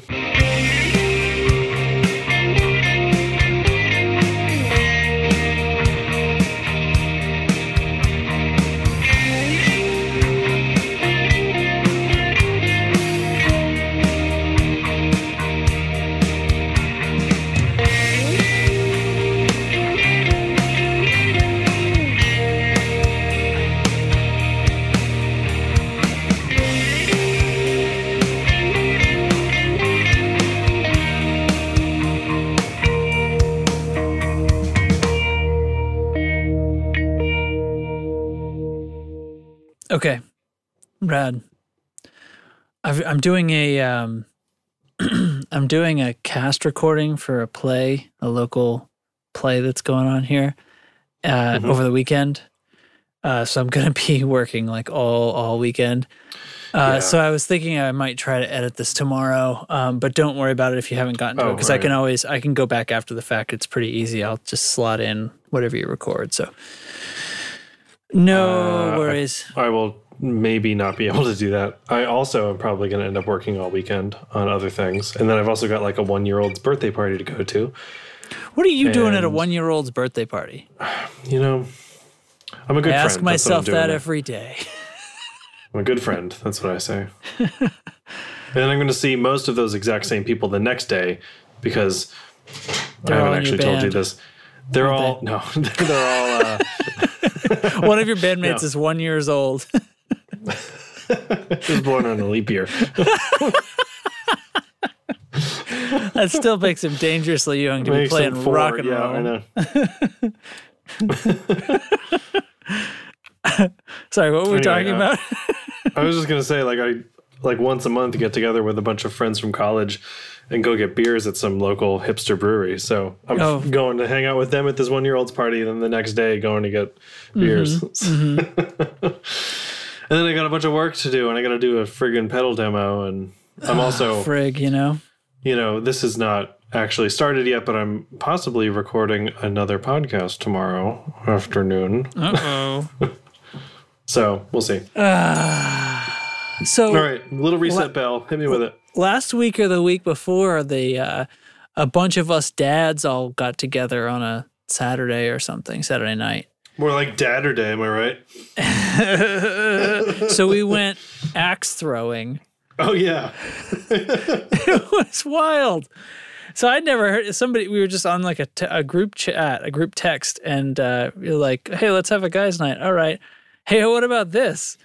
Rad. I've, I'm doing a um, I'm doing a cast recording for a play, a local play that's going on here uh, over the weekend. Uh, so I'm gonna be working like all all weekend. Uh, Yeah. So I was thinking I might try to edit this tomorrow, um, but don't worry about it if you haven't gotten to it Oh, because I can always I can go back after the fact. It's pretty easy. I'll just slot in whatever you record. So no Uh, worries. I will maybe not be able to do that. I also am probably going to end up working all weekend on other things. And then I've also got like a one year old's birthday party to go to. What are you doing at a one year old's birthday party? You know, I'm a good I friend. ask myself that every day. I'm a good friend. That's what I say. and then I'm going to see most of those exact same people the next day because They're I haven't actually told you this. They're all no, they're all. Uh, One of your bandmates No. is one years old. Was born on a leap year. that still makes him dangerously young to be playing rock and yeah, roll. I know. Sorry, what were we talking uh, about? I was just gonna say, like, I like once a month get together with a bunch of friends from college and go get beers at some local hipster brewery. So I'm Oh. going to hang out with them at this one year old's party, then the next day going to get beers. Mm-hmm. and then I got a bunch of work to do, and I got to do a friggin' pedal demo, and I'm also, Frig, you know. you know, this is not actually started yet, but I'm possibly recording another podcast tomorrow afternoon. Uh oh. So we'll see. so All right, little reset bell. Hit me with it. last week or the week before, the uh, a bunch of us dads all got together on a Saturday or something, Saturday night. More like Dadder Day, am I right? So we went axe throwing. Oh yeah. it was wild. So I'd never heard somebody. We were just on like a, t- a group chat, a group text, and uh, we were like, "Hey, let's have a guys' night." All right. Hey, what about this?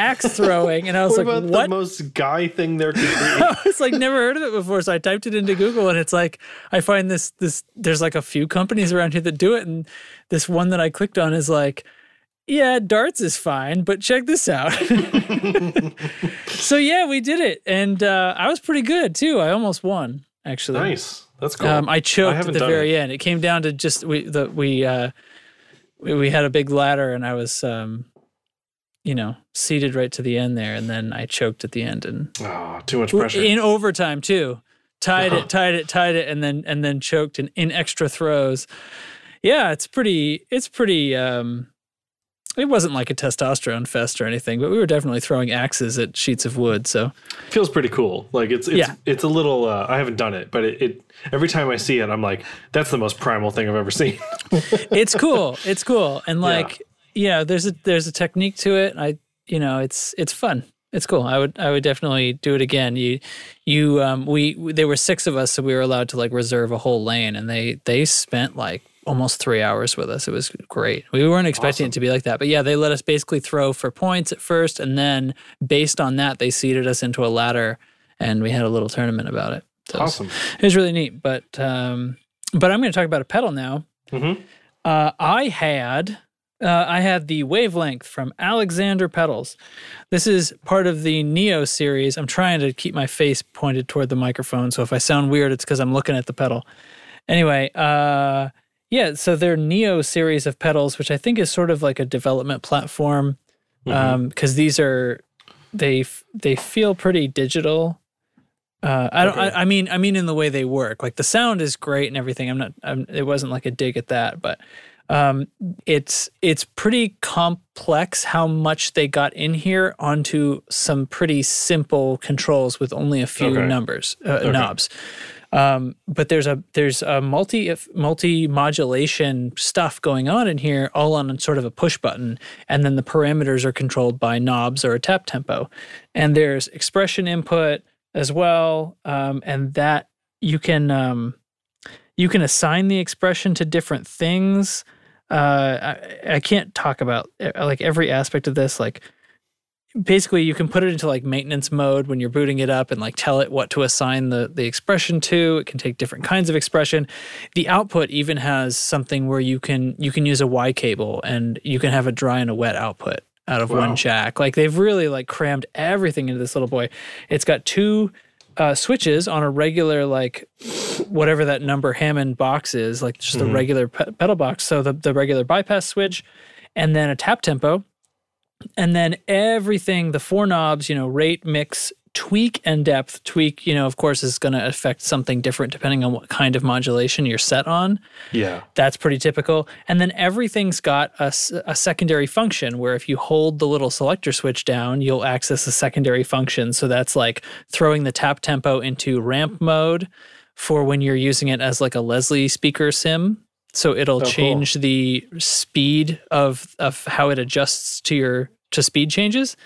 Axe throwing, and I was What like, about "What?" the most guy thing there could be? I was like, never heard of it before. So I typed it into Google, and it's like I find this this. There's like a few companies around here that do it, and this one that I clicked on is like, yeah, darts is fine, but check this out. so yeah, we did it, and uh, I was pretty good too. I almost won actually. nice. That's cool. Um, I choked at the very it. end. It came down to just we the we uh we, we had a big ladder and I was um you know seated right to the end there and then I choked at the end and Oh, too much pressure. in overtime too. Tied Uh-huh. it, tied it, tied it, and then and then choked in, in extra throws. Yeah, it's pretty. It's pretty. um It wasn't like a testosterone fest or anything, but we were definitely throwing axes at sheets of wood. So Feels pretty cool. Like it's it's Yeah. it's a little. Uh, I haven't done it, but it, it every time I see it, I'm like, that's the most primal thing I've ever seen. it's cool. It's cool, and like yeah, there's a there's a technique to it. I you know it's it's fun. It's cool. I would I would definitely do it again. You you um we there were six of us, so we were allowed to like reserve a whole lane, and they they spent like almost three hours with us. It was great. We weren't expecting it to be like that, but yeah, they let us basically throw for points at first, and then based on that, they seeded us into a ladder, and we had a little tournament about it. So it was- awesome. it was really neat. But um, but I'm going to talk about a pedal now. Mhm. Uh, I had uh, I had the wavelength from Alexander Pedals. This is part of the Neo series. I'm trying to keep my face pointed toward the microphone, so if I sound weird, it's because I'm looking at the pedal. Anyway, uh, yeah. So their Neo series of pedals, which I think is sort of like a development platform, because these are they f- they feel pretty digital Uh, I don't. Okay. I, I mean, I mean, in the way they work, like the sound is great and everything. I'm not. I'm, it wasn't like a dig at that, but um, it's it's pretty complex how much they got in here onto some pretty simple controls with only a few Okay. numbers uh, knobs. Um, but there's a there's a multi multi modulation stuff going on in here, all on sort of a push button, and then the parameters are controlled by knobs or a tap tempo, and there's expression input as well, um, and that you can um, you can assign the expression to different things. Uh, I, I can't talk about uh, like every aspect of this, like basically you can put it into like maintenance mode when you're booting it up and like tell it what to assign the the expression to. It can take different kinds of expression. The output even has something where you can you can use a y cable and you can have a dry and a wet output out of Wow. one jack. Like they've really like crammed everything into this little boy. It's got two uh, switches on a regular like whatever that number Hammond box is, like just a regular pe- pedal box. So the, the regular bypass switch, and then a tap tempo, and then everything the four knobs, you know, rate, mix, tweak, and depth. Tweak, you know, of course, is going to affect something different depending on what kind of modulation you're set on. Yeah. That's pretty typical. And then everything's got a secondary function where if you hold the little selector switch down, you'll access a secondary function. So that's like throwing the tap tempo into ramp mode for when you're using it as like a Leslie speaker sim. So it'll oh, cool. change the speed of of how it adjusts to your to speed changes.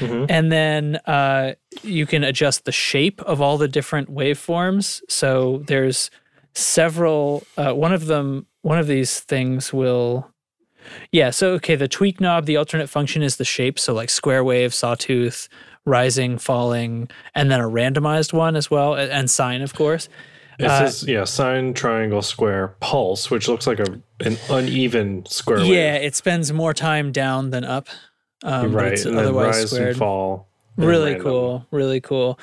And then uh, you can adjust the shape of all the different waveforms. So there's several. Uh, one of them, one of these things will. Yeah. So okay, the tweak knob, the alternate function is the shape. So like square wave, sawtooth, rising, falling, and then a randomized one as well, and sine, of course. It Uh, says yeah, sine, triangle, square, pulse, which looks like a an uneven square wave. Yeah, it spends more time down than up. Um, right. it's And otherwise rise squared. and fall. Really random. cool, really cool.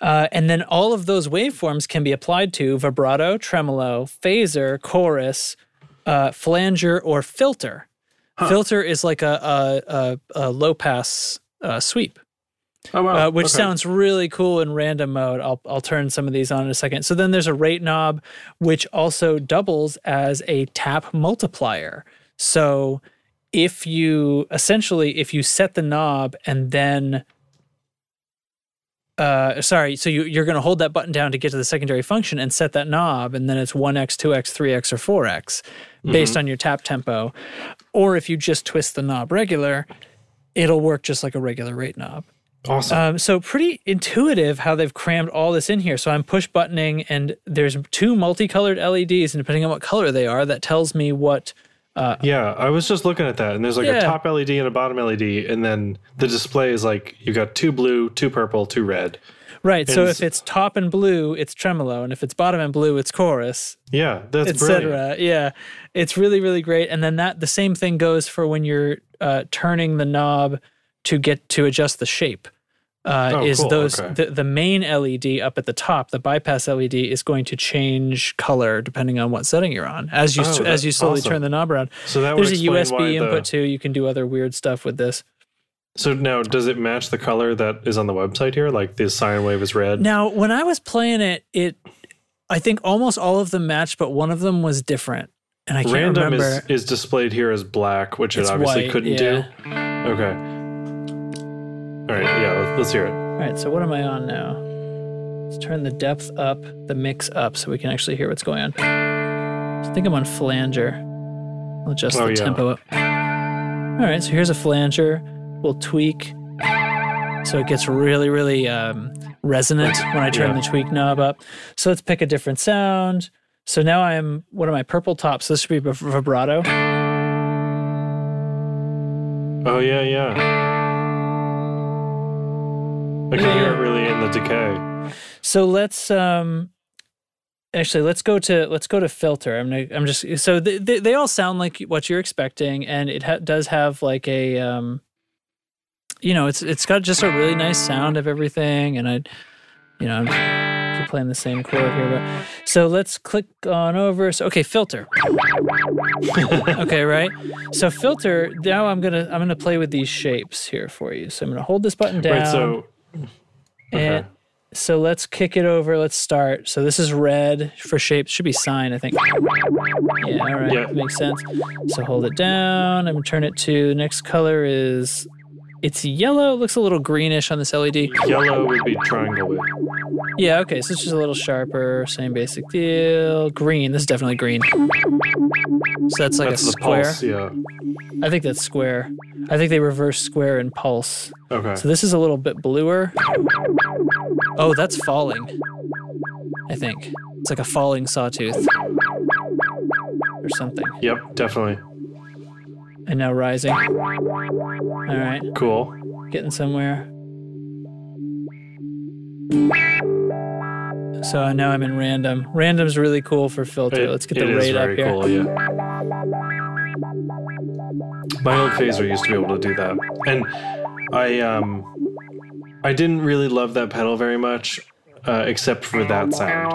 Uh, and then all of those waveforms can be applied to vibrato, tremolo, phaser, chorus, uh, flanger, or filter. Filter is like a, a, a, a low pass uh, sweep, Oh wow. uh, which Okay. sounds really cool in random mode. I'll, I'll turn some of these on in a second. So then there's a rate knob, which also doubles as a tap multiplier. So if you essentially, if you set the knob and then uh, sorry, so you, you're going to hold that button down to get to the secondary function and set that knob, and then it's 1x, 2x, 3x, or 4x based on your tap tempo. Or if you just twist the knob regular, it'll work just like a regular rate knob. awesome. Um, so pretty intuitive how they've crammed all this in here. So I'm push buttoning, and there's two multicolored LEDs, and depending on what color they are, that tells me what. Yeah, I was just looking at that, and there's like Yeah. a top LED and a bottom LED, and then the display is like you got two blue, two purple, two red. Right. So if it's top and blue, it's tremolo, and if it's bottom and blue, it's chorus. Yeah, that's etc. Yeah, it's really really great. And then that the same thing goes for when you're uh, turning the knob to get to adjust the shape. Uh, Oh, is cool. those Okay. the, the main LED up at the top, the bypass LED is going to change color depending on what setting you're on as you Oh, as you slowly awesome. turn the knob around. So that There's a USB the- input too. You can do other weird stuff with this. So now, does it match the color that is on the website here? Like the sine wave is red. Now, when I was playing it, it I think almost all of them matched, but one of them was different, and I can't Random remember. is, is displayed here as black, which It's it obviously white, couldn't yeah. do. Okay. All right. Yeah. Let's, hear it. All right, so what am I on now? Let's turn the depth up, the mix up, so we can actually hear what's going on. I think I'm on flanger. I'll adjust Oh, the yeah. tempo up. All right, so here's a flanger. We'll tweak so it gets really, really um, resonant when I turn Yeah. the tweak knob up. So let's pick a different sound. So now I'm, what am my purple tops? So this should be vib- vibrato. Oh yeah, yeah. I can hear it really in the decay. So let's um actually let's go to let's go to filter. I'm gonna, I'm just so they, they they all sound like what you're expecting, and it ha- does have like a um you know it's it's got just a really nice sound of everything, and I you know I'm keep playing the same chord here, but so let's click on over. So okay, filter. okay, right. So filter. Now I'm gonna I'm gonna play with these shapes here for you. So I'm gonna hold this button down. Right. So Eh, and So let's kick it over. Let's start. So this is red for shape. Should be sign, I think. Yeah, all right. Yeah. Makes sense. So hold it down. I'm gonna turn it to next color is it's yellow. It looks a little greenish on this LED. Yellow would be triangle width. Yeah, okay. So it's just a little sharper. Same basic deal. Green. This is definitely green. So that's like That's a square. pulse. Yeah. I think that's square. I think they reverse square and pulse. Okay. So this is a little bit bluer. Oh, that's falling. I think. It's like a falling sawtooth. Or something. Yep. Definitely. And now rising. All right. Cool. Getting somewhere. So now I'm in random. Random's really cool for filter. It- Let's get the rate up here. Cool, yeah. My old phaser used to be able to do that, and I um, I didn't really love that pedal very much, uh, except for that sound.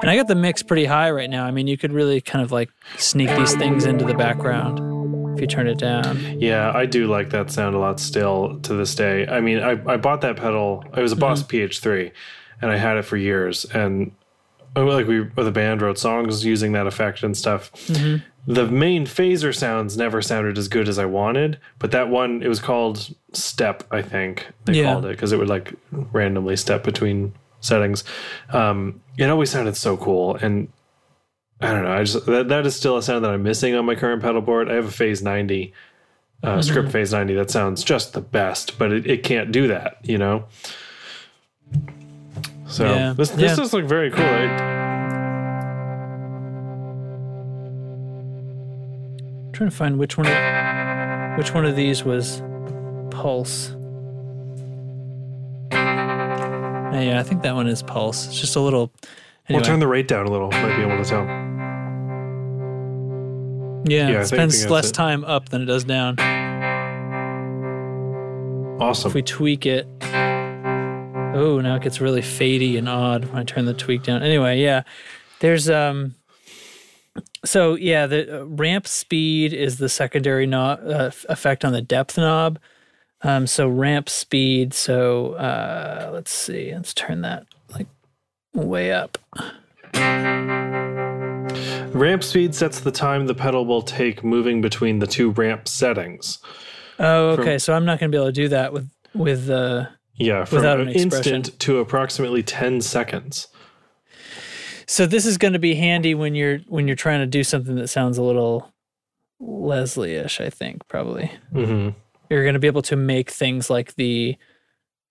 And I got the mix pretty high right now. I mean, you could really kind of like sneak these things into the background if you turn it down. Yeah, I do like that sound a lot still to this day. I mean, I, I bought that pedal. It was a Boss mm-hmm. PH3, and I had it for years. And like we, the band wrote songs using that effect and stuff. Mm-hmm. The main phaser sounds never sounded as good as I wanted, but that one, it was called Step, I think they Yeah. called it, because it would like randomly step between settings. Um, it always sounded so cool. And I don't know. I just that, that is still a sound that I'm missing on my current pedal board. I have a Phase 90, uh, Mm-hmm. Script Phase 90 that sounds just the best, but it, it can't do that, you know. So Yeah. this this Yeah. does look very cool. It, I'm trying to find which one of, which one of these was pulse. Uh, yeah, I think that one is pulse. It's just a little. Anyway, We'll turn the rate down a little. Might be able to tell. yeah, yeah, it spends less it. time up than it does down. Awesome. If we tweak it, oh, now it gets really fadey and odd when I turn the tweak down. Anyway, yeah, there's um. So yeah, the uh, ramp speed is the secondary knob uh, effect on the depth knob. Um, so ramp speed. So uh, let's see. Let's turn that like way up. Ramp speed sets the time the pedal will take moving between the two ramp settings. Oh, okay. so I'm not going to be able to do that with with uh. Yeah, from Without an an instant to approximately 10 seconds. So this is going to be handy when you're when you're trying to do something that sounds a little Leslie-ish. I think probably. hmm you're going to be able to make things like the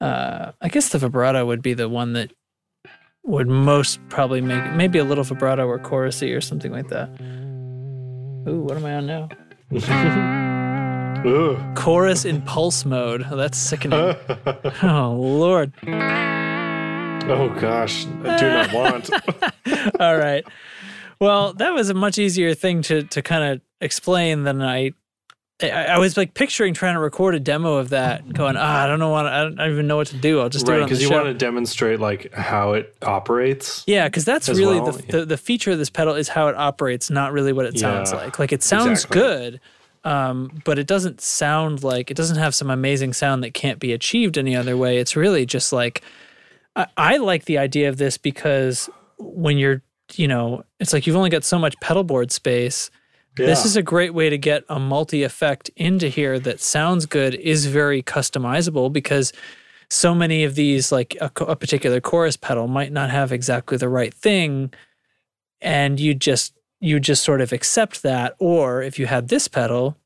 uh i guess the vibrato would be the one that would most probably make maybe a little vibrato or chorusy or something like that. Ooh what am i on now? Ooh. chorus in pulse mode. Oh, that's sickening. Oh lord. Oh gosh, I do not want. all right. Well that was a much easier thing to to kind of explain than i I, I was like picturing trying to record a demo of that, going, ah, I don't know what I don't, I don't even know what to do. I'll just do it right, because you show. want to demonstrate like how it operates. Yeah, because that's really well, the, yeah. the the feature of this pedal is how it operates, not really what it sounds Yeah, like. Like it sounds exactly. good, um, but it doesn't sound like it doesn't have some amazing sound that can't be achieved any other way. It's really just like I, I like the idea of this because when you're you know it's like you've only got so much pedal board space. This is a great way to get a multi effect into here that sounds good, is very customizable because so many of these, like a, a particular chorus pedal, might not have exactly the right thing, and you just you just sort of accept that. Or if you had this pedal,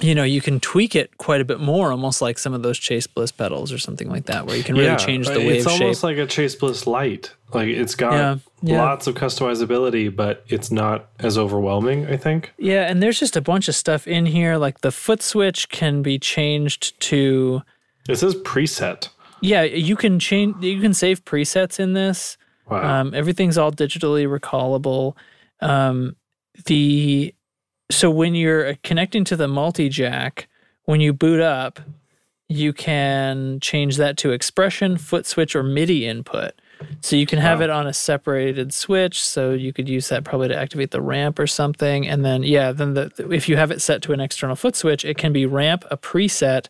you know, you can tweak it quite a bit more, almost like some of those Chase Bliss pedals or something like that, where you can really yeah, change the uh, wave It's almost shape. like a Chase Bliss light. Like it's got Yeah, yeah. lots of customizability, but it's not as overwhelming. I think. Yeah, and there's just a bunch of stuff in here. Like the foot switch can be changed to It says preset. Yeah, you can change. You can save presets in this. Wow. Um, everything's all digitally recallable. Um, the so when you're connecting to the multi jack, when you boot up, you can change that to expression, foot switch, or MIDI input. So you can have Wow. it on a separated switch. So you could use that probably to activate the ramp or something. And then yeah, then the if you have it set to an external foot switch, it can be ramp, a preset,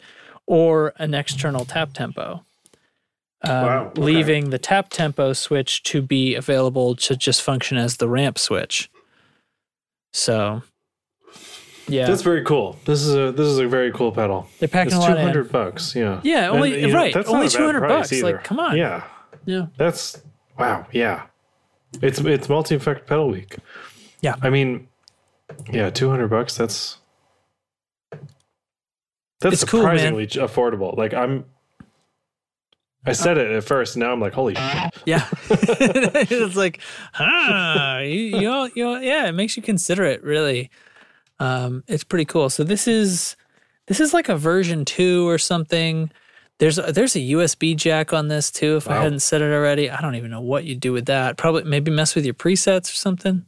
or an external tap tempo. Um, Wow, okay. Leaving the tap tempo switch to be available to just function as the ramp switch. So, yeah, That's very cool. This is a this is a very cool pedal. they're packing It's a two lot in. hundred bucks. Yeah. Yeah, only- you right, that's only not a bad 200 price bucks, like, come on. Yeah. Yeah, That's wow. Yeah. It's it's multi effect pedal week. Yeah. I mean, yeah, two hundred bucks. That's that's It's surprisingly ch- affordable. Like I'm. I said it at first. Now I'm like, holy. shit. yeah. it's like, huh? You, you know, you know, yeah. It makes you consider it. Really, um, it's pretty cool. So this is this is like a version two or something. There's a, there's a USB jack on this too. If I hadn't said it already, I don't even know what you'd do with that. Probably maybe mess with your presets or something.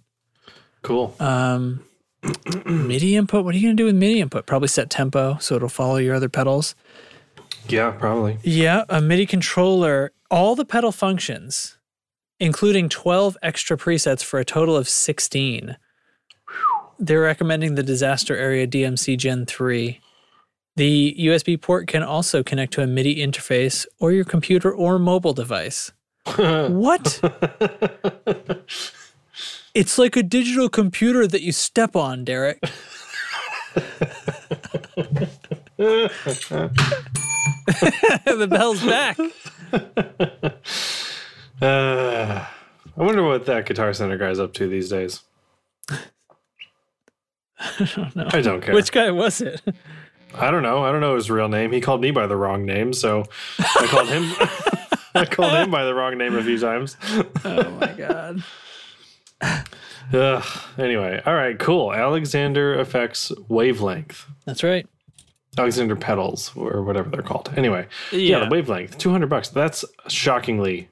Cool. Um, MIDI input. What are you gonna do with MIDI input? Probably set tempo so it'll follow your other pedals. yeah, probably. Yeah, a MIDI controller, all the pedal functions, including 12 extra presets for a total of 16. They're recommending the Disaster Area DMC Gen 3. The USB port can also connect to a MIDI interface or your computer or mobile device. what? It's like a digital computer that you step on, Derek. the bell's back. Uh, I wonder what that Guitar Center guy's up to these days. I don't care. Which guy was it? I don't know. I don't know his real name. He called me by the wrong name, so I called him. I called him by the wrong name a few times. Oh my god. Ugh. Anyway, all right, cool. Alexander Effects Wavelength, That's right. Alexander Pedals, or whatever they're called. Anyway, yeah, Yeah. the Wavelength, two hundred bucks. That's shockingly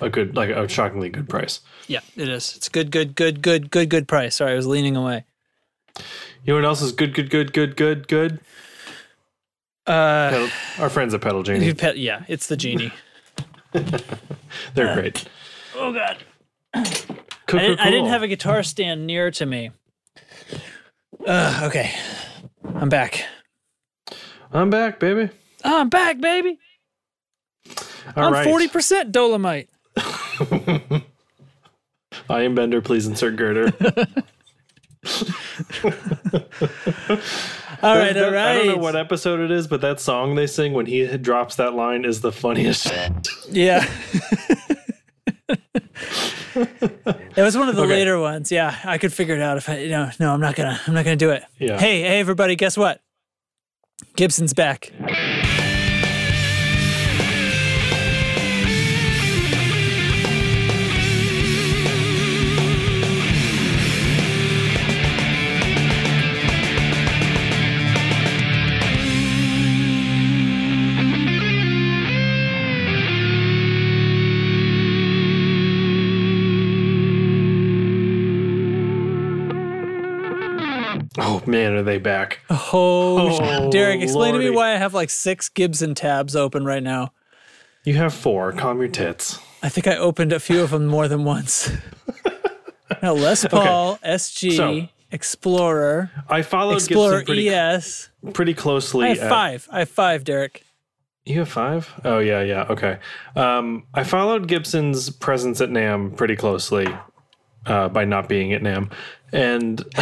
a good, like a shockingly good price. Yeah, it is. It's good, good, good, good, good, good price. Sorry, I was leaning away. You know what else is good, good, good, good, good, good? Uh, Pedal, our friends at Pedal Genie, you pet- yeah, it's the genie. they're great. oh god. Cool, I didn't, cool, I didn't have a guitar stand near to me. Uh, okay, I'm back. I'm back, baby. I'm back, baby. All I'm right. forty percent Dolomite. I am Bender. Please insert girder. All right, all right. I don't know what episode it is, but that song they sing when he drops that line is the funniest. Yeah. It was one of the Okay. later ones. Yeah, I could figure it out if I, you know, no, I'm not gonna, I'm not gonna do it. Yeah. Hey, hey, everybody, guess what? Gibson's back. Man, are they back? Oh, Oh, Derek, explain to me why I have like six Gibson tabs open right now. You have four. Calm your tits. I think I opened a few of them more than once. now, Les Paul, SG, So- Explorer, I followed Explorer Gibson pretty, ES. pretty closely. I have at- five. I have five, Derek. You have five? Oh yeah, yeah. Okay. Um, I followed Gibson's presence at NAMM pretty closely uh, by not being at NAMM, and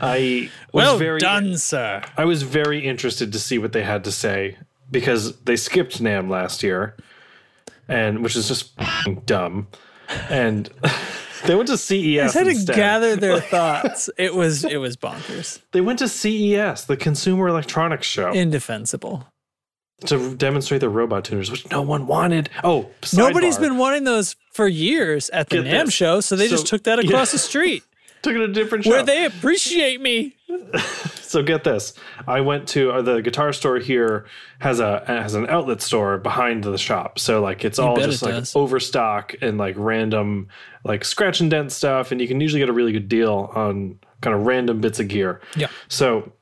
I was Well very done, sir. I was very interested to see what they had to say because they skipped NAMM last year, and which is just dumb, and they went to CES I had to gather their thoughts. It was it was bonkers. They went to CES, the Consumer Electronics Show, Indefensible. To demonstrate their robot tuners, which no one wanted. Oh, Nobody's been wanting those for years at the Get NAMM this. show, so they just took that yeah. across the street took it to a different show. where they appreciate me. So get this. I went to uh, the guitar store here has a has an outlet store behind the shop. So like it's all just it like does. overstock and like random like scratch and dent stuff and you can usually get a really good deal on kind of random bits of gear. Yeah. So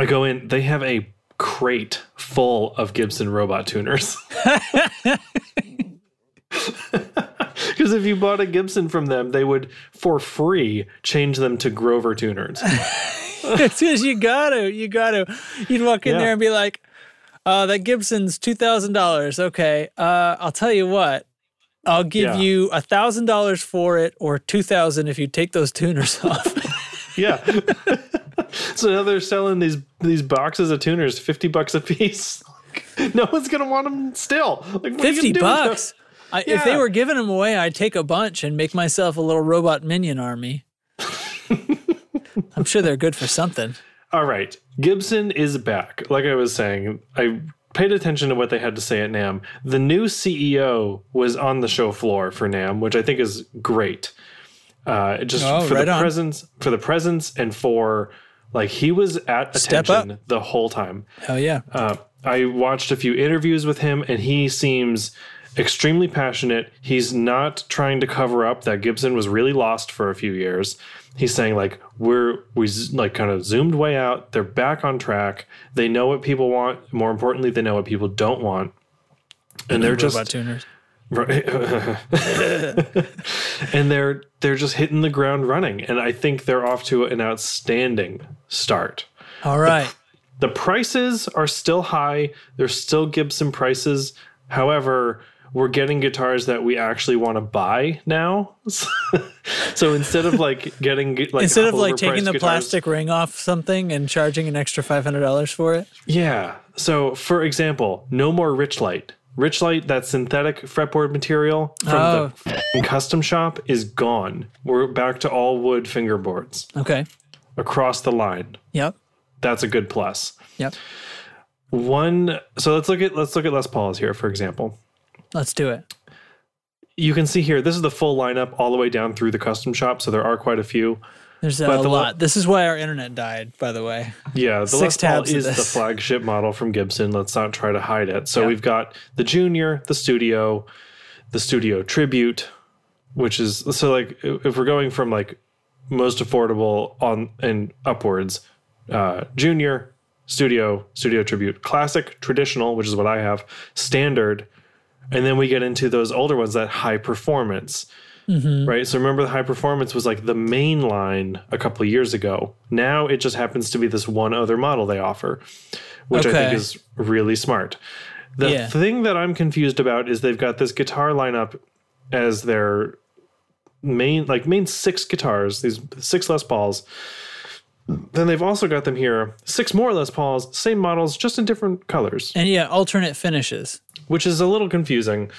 I go in, they have a crate full of Gibson robot tuners. Because if you bought a Gibson from them, they would, for free, change them to Grover tuners. It's because you gotta, you gotta. You'd walk in Yeah. there and be like, Uh, that Gibson's two thousand dollars. Okay. Uh, I'll tell you what. I'll give Yeah. you a thousand dollars for it, or two thousand if you take those tuners off. Yeah. So now they're selling these these boxes of tuners, fifty bucks a piece. no one's gonna want them still. Like what are you Fifty gonna do with bucks. I, If they were giving them away, I'd take a bunch and make myself a little robot minion army. I'm sure they're good for something. All right. Gibson is back. Like I was saying, I paid attention to what they had to say at NAMM. The new CEO was on the show floor for NAMM, which I think is great. Uh, just Oh, for right the on. presence, for the presence, and for like he was at attention the whole time. Hell yeah. Uh, I watched a few interviews with him, and he seems extremely passionate. He's not trying to cover up that Gibson was really lost for a few years. He's saying like we're we like kind of zoomed way out. They're back on track. They know what people want. More importantly, they know what people don't want, and they're just tuners. Right. and they're they're just hitting the ground running and I think they're off to an outstanding start. All right. The prices are still high. They're still Gibson prices. However, we're getting guitars that we actually want to buy now. so instead of like getting like Instead of like taking the guitars- plastic ring off something and charging an extra five hundred dollars for it. Yeah. So, for example, no more Richlight. Richlight, that synthetic fretboard material from Oh. the custom shop, is gone. We're back to all wood fingerboards Okay. across the line. Yep. That's a good plus. Yep. One. So let's look at let's look at Les Pauls here, for example. Let's do it. You can see here, this is the full lineup all the way down through the custom shop. So there are quite a few. There's a But the lot. This is why our internet died, by the way. Yeah, the Six Les Paul tabs is the flagship model from Gibson. Let's not try to hide it. So Yeah. we've got the Junior, the Studio, the Studio Tribute, which is so like if we're going from like most affordable on and upwards, uh, Junior, Studio, Studio Tribute, Classic, Traditional, which is what I have, Standard, and then we get into those older ones that high performance. Mm-hmm. Right. So remember the high performance was like the main line a couple of years ago. Now it just happens to be this one other model they offer, which I think is really smart. The Yeah. thing that I'm confused about is they've got this guitar lineup as their main like main six guitars, these six Les Pauls. Then they've also got them here, six more Les Pauls, same models, just in different colors, And yeah, alternate finishes. which is a little confusing.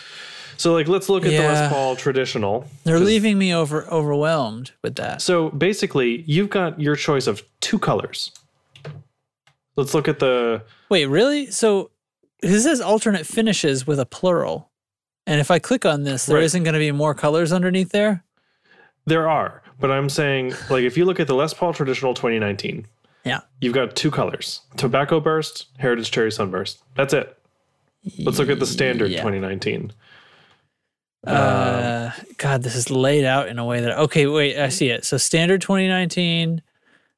So like let's look at the Yeah. Les Paul traditional. They're leaving me over overwhelmed with that. So basically, you've got your choice of two colors. Let's look at the. Wait, really? So this says alternate finishes with a plural. And if I click on this, there Right. not going to be more colors underneath there? There are, but I'm saying, like, if you look at the Les Paul Traditional 2019, Yeah. you've got two colors Tobacco Burst, Heritage Cherry Sunburst. That's it. Let's look at the standard Yeah. 2019. Uh, God, this is laid out in a way that okay. Wait, I see it. So standard 2019.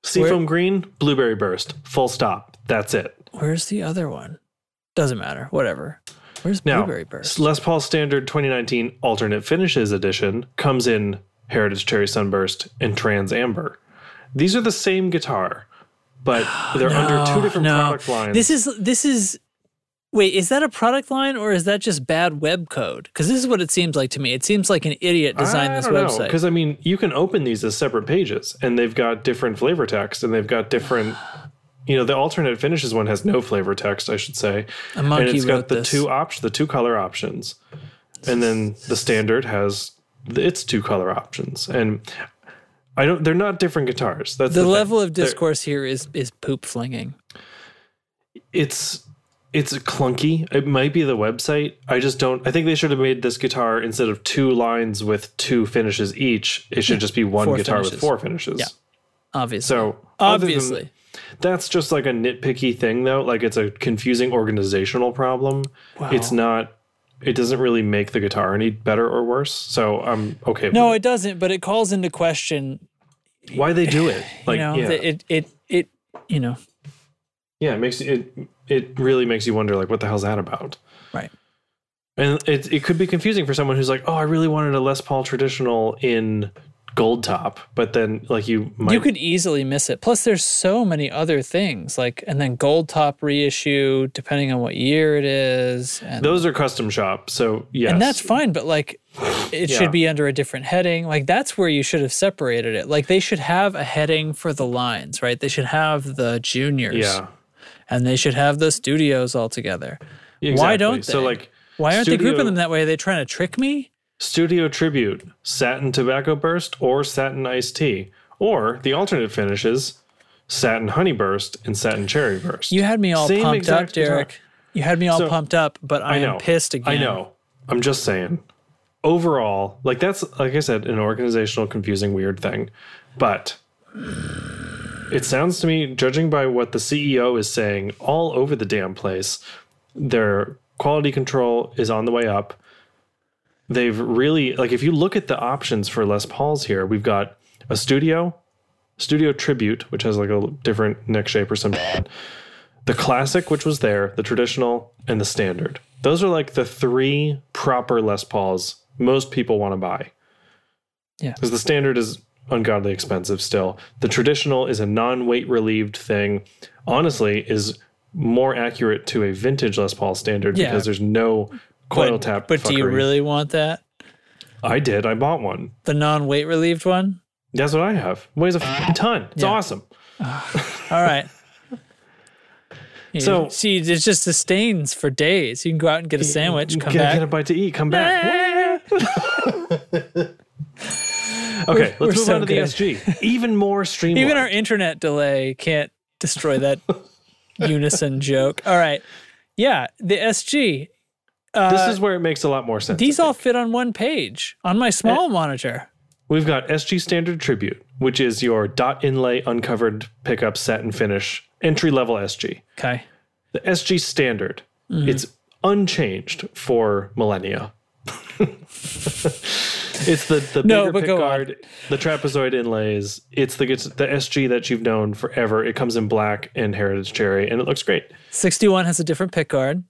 Seafoam Green, Blueberry Burst. Full stop. That's it. Where's the other one? Doesn't matter. Whatever. Where's Now, blueberry burst? Les Paul Standard 2019 Alternate Finishes Edition comes in Heritage Cherry Sunburst and Trans Amber. These are the same guitar, but they're under two different no. product lines. This is this is. Wait, is that a product line or is that just bad web code? Because this is what it seems like to me. It seems like an idiot designed this website. Because I mean, you can open these as separate pages, and they've got different flavor text, and they've got different. You know, the alternate finishes one has no flavor text, I should say, A and it's got wrote the this. two options, the two color options, and then the standard has its two color options, and I don't. They're not different guitars. That's the, the, thing. level of They're- discourse here is is poop flinging. it's it's clunky. It might be the website. I just don't. I think they should have made this guitar instead of two lines with two finishes each. It should just be one Four guitar with four finishes. Yeah. Obviously, So obviously, that's just like a nitpicky thing, though. Like it's a confusing organizational problem. Wow. It's not. It doesn't really make the guitar any better or worse. So I'm okay. with no, it. it doesn't. But it calls into question. why they do it? Like you know, yeah, it it it you know yeah. It makes it. It really makes you wonder, like, what the hell's that about? right. And it it could be confusing for someone who's like, oh, I really wanted a Les Paul traditional in gold top, but then like you might you could easily miss it. Plus, there's so many other things like, and then gold top reissue, depending on what year it is, and those are custom shop. So yeah and that's fine. But like, it Yeah. should be under a different heading. Like that's where you should have separated it. Like they should have a heading for the lines, right? They should have the juniors, yeah. And they should have the studios all together. Exactly. Why don't they? So like Why aren't they grouping them that way? Are they trying to trick me? Studio Tribute, Satin Tobacco Burst, or Satin Iced Tea, or the alternate finishes, Satin Honey Burst and Satin Cherry Burst. You had me all Same pumped up, exact guitar. Derek. You had me all So- pumped up, but I, I am pissed again. I know. I'm just saying. Overall, like that's like I said, an organizational confusing weird thing. But it sounds to me, judging by what the CEO is saying all over the damn place, their quality control is on the way up. They've really like if you look at the options for Les Pauls here, we've got a studio, studio tribute, which has like a different neck shape or something the classic, which was there, the traditional, and the standard. Those are like the three proper Les Pauls most people want to buy. Yeah. Because the standard is ungodly expensive still. The traditional is a non weight relieved thing. Honestly, is more accurate to a vintage Les Paul standard Yeah. because there's no coil but, tap. But do you really want that? I did. I bought one. The non-weight relieved one? That's what I have. Weighs a ton. It's Yeah. awesome. All right. So- see, it's just sustains for days. You can go out and get a sandwich, come get, back. get a bite to eat. Come back. Okay, We're let's move so on to the. SG. Even more streamlined. Even our internet delay can't destroy that unison joke. All right. Yeah, the SG. this is where it makes a lot more sense. These all fit on one page on my small monitor. We've got SG Standard Tribute, which is your dot inlay uncovered pickup satin finish entry level SG. Okay. The SG Standard, Mm-hmm. it's unchanged for millennia. it's the the No, bigger but pick guard, the trapezoid inlays. It's the it's the SG that you've known forever. It comes in black and heritage cherry, and it looks great. 61 has a different pick guard.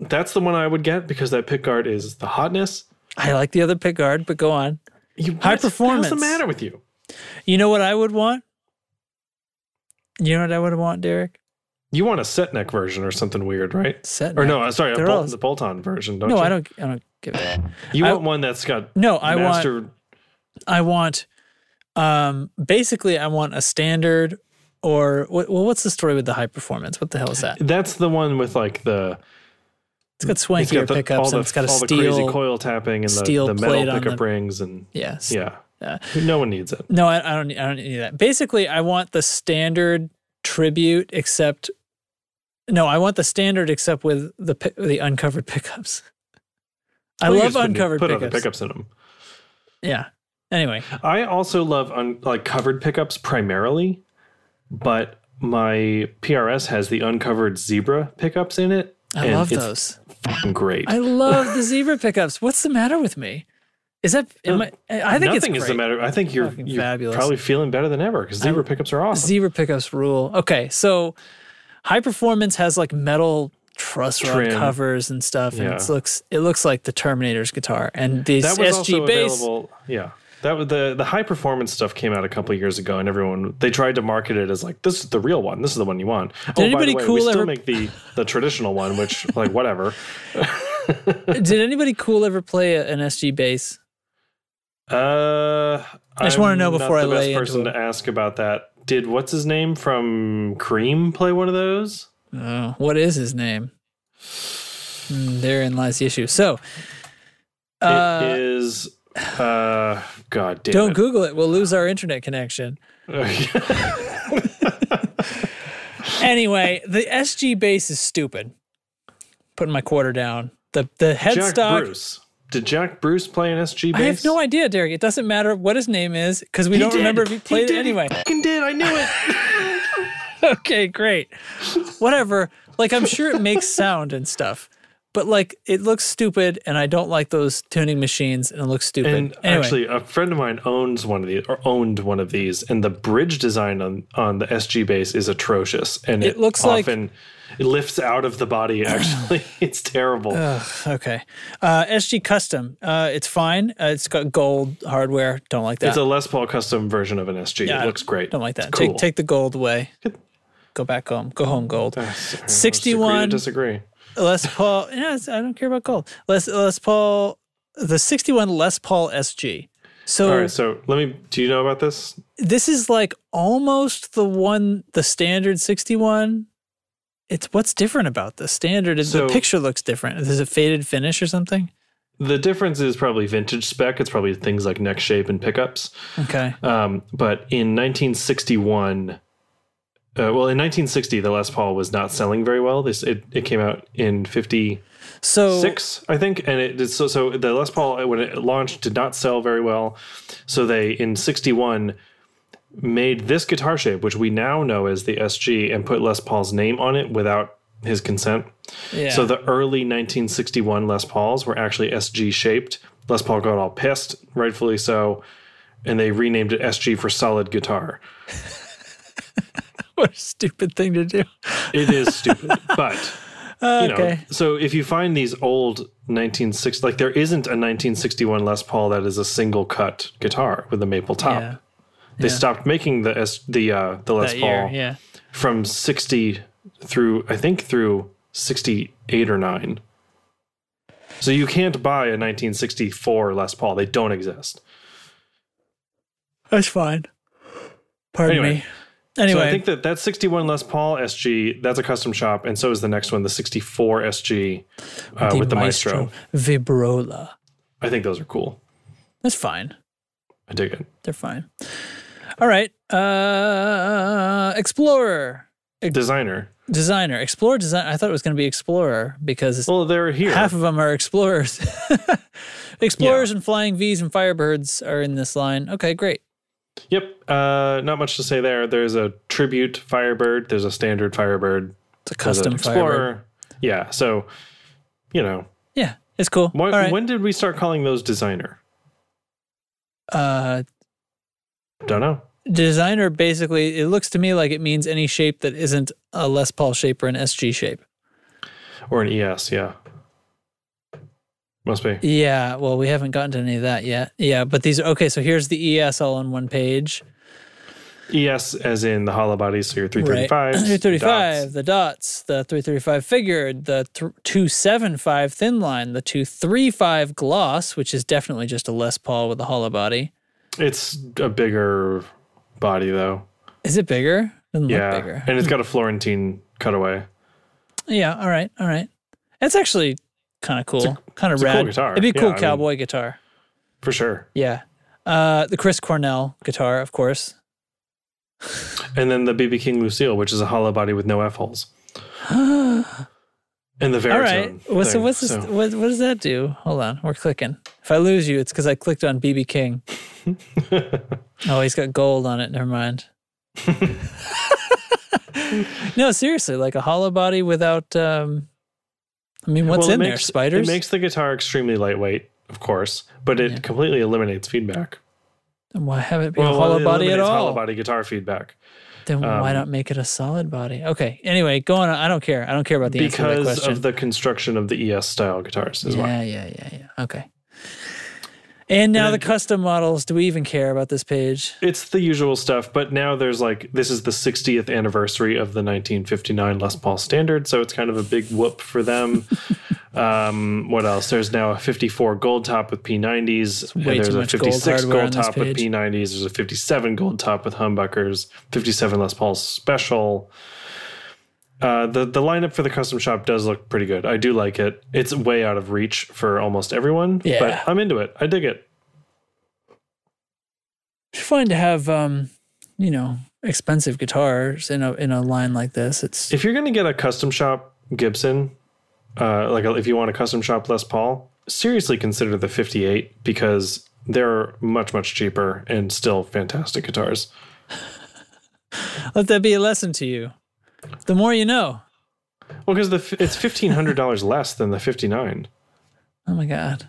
That's the one I would get because that pick guard is the hotness. I like the other pick guard, but go on. You, High performance. What's the matter with you? You know what I would want? You know what I would want, Derek? You want a set neck version or something weird, right? Set Or no, uh, sorry, a bolt, all- the bolt-on version. Don't No, you? I don't. I don't give it. You I- want one that's got No, I want. I want. Um, basically, I want a standard, or well, what's the story with the high performance? What the hell is that? That's the one with like the. It's got It's swankier got the, pickups, all and it's got a all the crazy steel. coil tapping and the, steel the plate metal on pickup the- rings and yes. yeah, Yeah. no one needs it. No, I, I don't. I don't need that. Basically, I want the standard tribute, except. No, I want the standard except with the pi- the uncovered pickups. I love just put- uncovered put pickups. other pickups in them. Yeah. Anyway, I also love un, like covered pickups primarily, but my PRS has the uncovered zebra pickups in it. I love it's those. fucking great. I love the zebra pickups. What's the matter with me? Is that? Am I, I think it's Nothing great. is the matter. I think you're you're fabulous. probably feeling better than ever because zebra pickups are awesome. Zebra pickups rule. Okay, so high performance has like metal truss rod Trim. covers and stuff, and Yeah. it looks it looks like the Terminator's guitar. And these that was SG also bass. available. Yeah, that was the the high performance stuff came out a couple years ago, and everyone they tried to market it as like this is the real one. This is the one you want. oh, by anybody the way, cool we still ever- make the the traditional one, which like whatever. Did anybody cool ever play a- an SG bass? Uh, I just wanna know before I the best lay into person to ask about that. Did what's his name from Cream play one of those? Oh, what is his name? Hmm, therein lies the issue. So, uh, it is. Uh, God damn don't it. Google it. We'll lose our internet connection. Anyway, the SG bass is stupid. Putting my quarter down. The the Jack headstock. Bruce. Did Jack Bruce play an SG bass? I have no idea, Derek. It doesn't matter what his name is because we He don't did. remember if he played it did. anyway. He fucking did. I knew it. okay, great. Whatever. Like I'm sure it makes sound and stuff, but like it looks stupid, and I don't like those tuning machines, and it looks stupid. And anyway, actually, a friend of mine owns one of these, or owned one of these, and the bridge design on on the SG bass is atrocious, and it, It looks like- it lifts out of the body. Actually, it's terrible. okay, uh, SG Custom, uh, it's fine. Uh, it's got gold hardware. Don't like that. It's a Les Paul custom version of an SG. Yeah, it looks great. Don't like that. Cool. Take take the gold away. Go back home. Go home, gold. Let's agree Sixty-one Disagree. Les Paul. Yeah, I don't care about gold. Les Les Paul. The sixty-one Les Paul SG. So All right. So let me. Do you know about this? this is like almost the one, the standard sixty-one. It's what's different about the standard. is So- the picture looks different. Is it faded finish or something? The difference is probably vintage spec. It's probably things like neck shape and pickups. Okay. Um, but in 1961, uh, well, in 1960, the Les Paul was not selling very well. This it, it came out in 56, So I think, and it did so. So the Les Paul when it launched did not sell very well. So they in 61 made this guitar shape, which we now know as the SG, and put Les Paul's name on it without his consent. yeah. So the early 1961 Les Pauls were actually SG shaped. Les Paul got all pissed, rightfully so, and they renamed it SG for solid guitar. What a stupid thing to do. It is stupid, but you know. Okay. So if you find these old 1960, like there isn't a 1961 Les Paul that is a single cut guitar with a maple top. Yeah. They yeah. stopped making the S, the uh, the Les That Paul year, yeah. from 60 through I think through 68 or 9. So you can't buy a 1964 Les Paul. They don't exist. That's fine. Pardon Anyway. me. Anyway, So I think that that 61 Les Paul SG, that's a custom shop, and so is the next one, the 64 SG uh, with the Maestro. Vibrola. I think those are cool. That's fine. I dig it. They're fine. All right. Uh Explorer. Designer. Designer. Explorer design. I thought it was going to be Explorer because Well, they're here. half of them are Explorers. Explorers and Flying V's and Firebirds are in this line. Okay, great. Yep. Uh, not much to say there. There's a tribute Firebird. There's a standard Firebird. It's a custom Firebird. Explorer. Yeah. So, you know, Yeah, it's cool. when, right. when did we start calling those designer? uh, Don't know. designer basically, it looks to me like it means any shape that isn't a Les Paul shape or an SG shape. Or an ES. Yeah. Must be. Yeah, well, we haven't gotten to any of that yet. Yeah, but these are okay. So here's the ES all on one page. ES as in the hollow bodies. So your Right. 335. 335, the dots, the 335 figured, the th- 275 thin line, the 235 gloss, which is definitely just a Les Paul with a hollow body. It's a bigger body though. Is it bigger? Doesn't Yeah. look bigger. And it's got a Florentine cutaway. Yeah, all right, all right. That's actually kind of cool, kind of rad. cool guitar. It'd be a Yeah, cool I mean- cowboy guitar. For sure. Yeah. Uh, the Chris Cornell guitar, of course. And then the BB King Lucille, which is a hollow body with no F holes. and the Varitone. All right. Well, so thing, what's this? so- What, what does that do? Hold on, we're clicking. If I lose you, it's because I clicked on BB King. oh, he's got gold on it. Never mind. no, seriously, like a hollow body without. um I mean, what's Well, in there? makes- Spiders. It makes the guitar extremely lightweight, of course, but it Yeah. completely eliminates feedback. Then why have it be Well, a hollow body at all? Hollow body guitar feedback Then why um, not make it a solid body? Okay. Anyway, go on. I don't care. I don't care about the answer to that because question. of the construction of the ES style guitars as well. yeah, yeah, yeah, yeah. Okay. And now And the custom models. Do we even care about this page? It's the usual stuff, but now there's like this is the 60th anniversary of the 1959 Les Paul Standard, so it's kind of a big whoop for them. um, what else? There's now a 54 gold top with P90s, and there's a much gold 56 gold top with. P90s. There's a 57 gold top with humbuckers, 57 Les Paul Special. Uh, the the lineup for the custom shop does look pretty good. I do like it. It's way out of reach for almost everyone, Yeah. but I'm into it. I dig it. It's fun to have, um, you know, expensive guitars in a in a line like this. It's if you're going to get a custom shop Gibson, uh, like if you want a custom shop Les Paul, seriously consider the 58 because they're much much cheaper and still fantastic guitars. let that be a lesson to you. The more you know. Well, because the it's fifteen hundred dollars less than the fifty nine. Oh my god.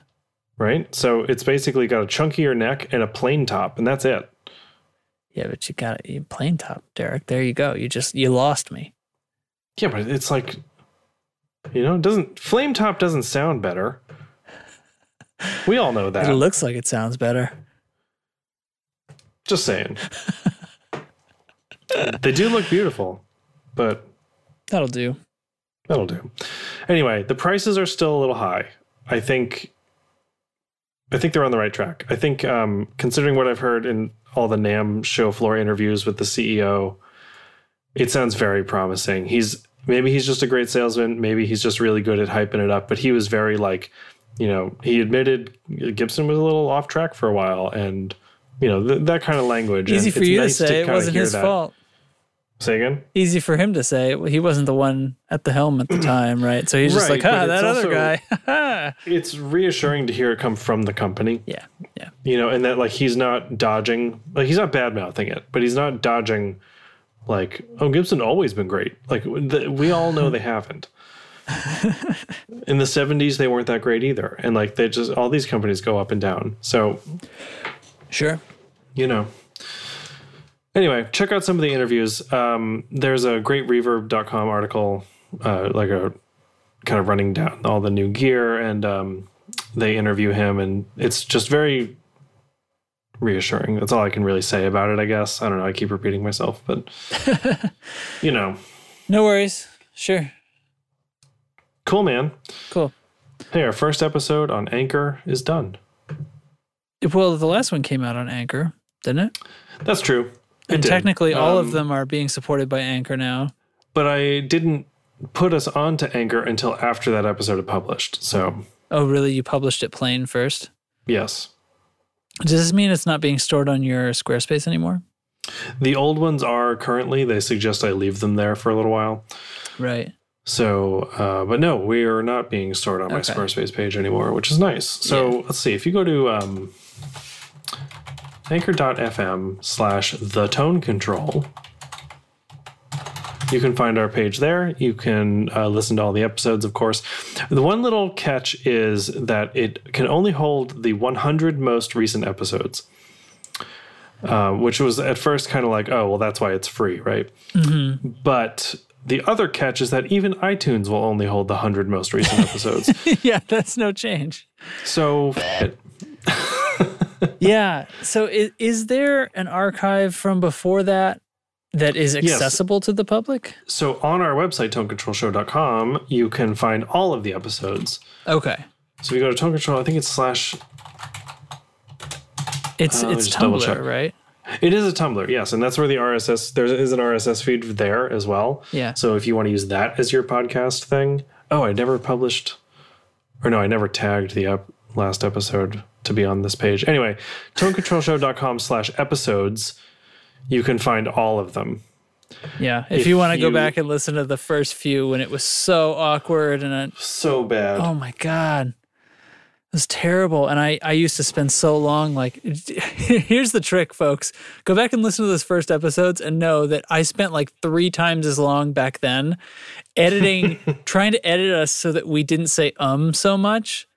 right? So it's basically got a chunkier neck and a plain top, and that's it. Yeah, but you got a plain top, Derek. There you go. You just you lost me. Yeah, but it's like, you know, it doesn't flame top doesn't sound better. We all know that. It looks like it sounds better. Just saying. they do look beautiful, but That'll do. that'll do. Anyway, the prices are still a little high. I think I think they're on the right track. I think um, considering what I've heard in all the NAMM show floor interviews with the CEO, it sounds very promising. He's maybe he's just a great salesman, maybe he's just really good at hyping it up, but he was very like, you know, he admitted Gibson was a little off track for a while and you know, th- that kind of language. Easy And for it's you nice to say. it kinda wasn't his that. fault. Say again? Easy for him to say. He wasn't the one at the helm at the time, right? So he's just Right, like, ah, that other also- guy. It's reassuring to hear it come from the company. yeah, yeah. you know, and that like he's not dodging, like he's not bad mouthing it, but he's not dodging, like oh Gibson always been great. Like the, we all know they haven't. In the '70s, they weren't that great either, and like they just all these companies go up and down. So Sure. you know. Anyway, check out some of the interviews. Um, there's a great reverb.com article, uh, like a kind of running down all the new gear, and um, they interview him, and it's just very reassuring. That's all I can really say about it, I guess. I don't know. I keep repeating myself, but you know, No worries. Sure. cool, man. Cool. Hey, our first episode on Anchor is done. Well, the last one came out on Anchor, didn't it? That's true. And did. technically, all of Um, them are being supported by Anchor now. but I didn't put us onto Anchor until after that episode had published. So Oh, really? You published it plain first? yes. Does this mean it's not being stored on your Squarespace anymore? The old ones are currently, they suggest I leave them there for a little while. Right. So, uh, but no, we are not being stored on my Okay. Squarespace page anymore, which is nice. So Yeah. let's see. If you go to um, anchor.fm slash the tone control, you can find our page there. You can uh, listen to all the episodes, of course. The one little catch is that it can only hold the 100 most recent episodes, uh, which was at first kind of like, oh, well, that's why it's free, right? But the other catch is that even iTunes will only hold the 100 most recent episodes. yeah, that's no change. so, f- it. yeah. So is, is there an archive from before that that is accessible to the public? so on our website, tonecontrolshow.com, you can find all of the episodes. Okay. So if you go to tone control, I think it's slash It's Uh, it's Tumblr, right? It is a Tumblr, yes, and that's where the RSS there is an RSS feed there as well. Yeah. So if you want to use that as your podcast thing, oh, I never published, or no, I never tagged the up last episode to be on this page. Anyway, tonecontrolshow.com/slash episodes. You can find all of them. Yeah. If, If you want to go back and listen to the first few when it was so awkward and I, So bad. oh my god. It was terrible. And I, I used to spend so long like here's the trick, folks. Go back and listen to those first episodes and know that I spent like three times as long back then editing trying to edit us so that we didn't say um so much.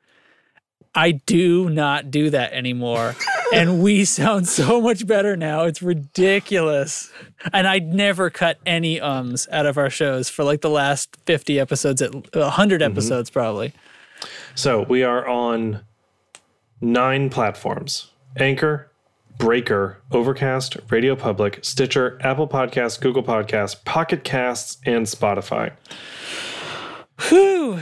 I do not do that anymore. and we sound so much better now. It's ridiculous. And I'd never cut any ums out of our shows for like the last 50 episodes, at 100 mm-hmm. episodes probably. So we are on nine platforms Anchor, Breaker, Overcast, Radio Public, Stitcher, Apple Podcasts, Google Podcasts, Pocket Casts, and Spotify. Whew.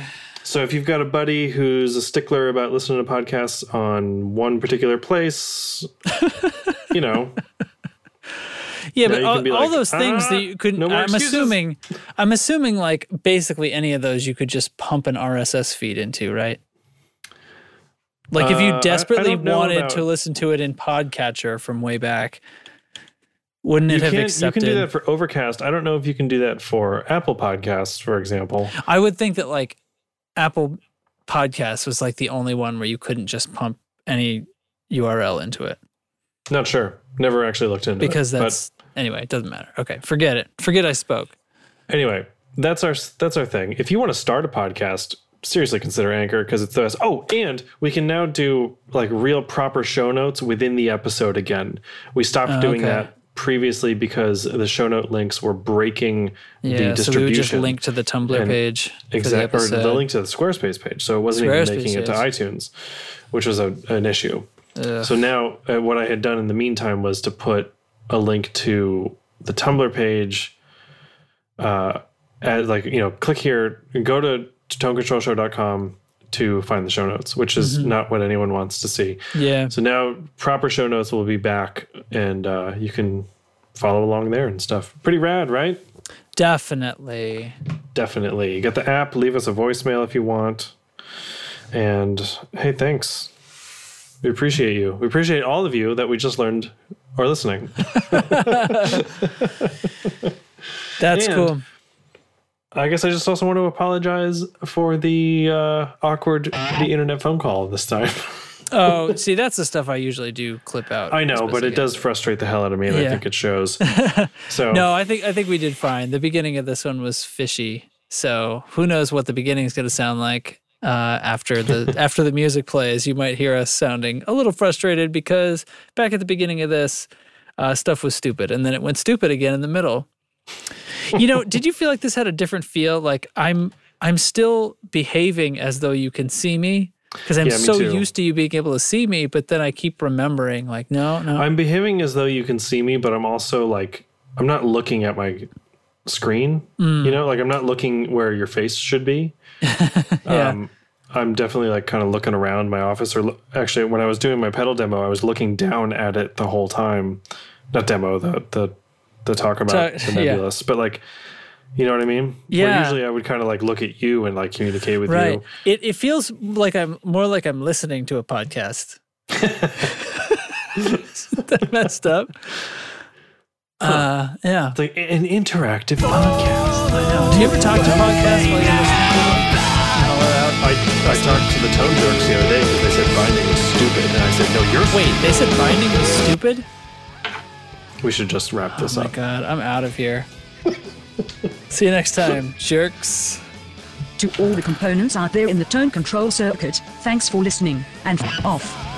So if you've got a buddy who's a stickler about listening to podcasts on one particular place, you know, Yeah, Now but all, be all like, those things "Ah, that you couldn't. no I'm excuses." assuming. I'm assuming like basically any of those you could just pump an RSS feed into, right? Like if Uh, I- you I desperately don't know wanted about- to listen to it in Podcatcher from way back, wouldn't it have can, you can do that for Overcast. I don't know if you can do that for Apple Podcasts, for example. I would think that like Apple Podcasts was like the only one where you couldn't just pump any URL into it Not sure. Never actually looked into it. because but- that's anyway. It doesn't matter. Okay, forget it. Forget I spoke. Anyway, that's our that's our thing. If you want to start a podcast, seriously consider Anchor because it's the best. Oh, and we can now do like real proper show notes within the episode again. We stopped oh, doing okay. that previously because the show note links were breaking the Yeah, so we distribution. would just link to the Tumblr page. the exactly or the link to the Squarespace page, so it wasn't Squarespace, even making it to yes. iTunes, which was a, an issue. So now, uh, what I had done in the meantime was to put a link to the Tumblr page. Uh, as like you know, click here, go to tonecontrolshow.com to find the show notes, which is Mm-hmm. not what anyone wants to see. Yeah. So now, proper show notes will be back, and uh, you can follow along there and stuff. Pretty rad, right? Definitely. Definitely. You got the app. Leave us a voicemail if you want. And hey, thanks. We appreciate you. We appreciate all of you that we just learned are listening. That's And- cool. I guess I just also want to apologize for the uh, awkward the internet phone call this time. Oh, see, that's the stuff I usually do clip out. I know, but it does frustrate the hell out of me, and I think it shows. So No, I think I think we did fine. The beginning of this one was fishy, so who knows what the beginning is going to sound like uh, after the after the music plays. You might hear us sounding a little frustrated because back at the beginning of this, uh, stuff was stupid, and then it went stupid again in the middle. You know, did you feel like this had a different feel? Like I'm I'm still behaving as though you can see me because I'm Yeah, so too. used to you being able to see me, but then I keep remembering like no, no. I'm behaving as though you can see me, but I'm also like I'm not looking at my screen. Mm. You know, like I'm not looking where your face should be. yeah. Um, I'm definitely like kind of looking around my office, or lo- actually, when I was doing my pedal demo, I was looking down at it the whole time. Not demo, the the the talk about So- the yeah. Nebulus, but like, you know what I mean? Where Yeah. usually, I would kind of like look at you and like communicate with Right. you. It it feels like I'm more like I'm listening to a podcast. that messed up. Uh, yeah. It's like an interactive podcast. I know. Do you ever talk to podcasts while you're listening to them? Call it out. I, I talked to the Tone Jerks the other day because they said binding was stupid, and I said, no, you're Wait, they said binding was stupid? We should just wrap this up. Oh my up. god, I'm out of here. See you next time, jerks. To all the components out there in the tone control circuit, thanks for listening, and f- off.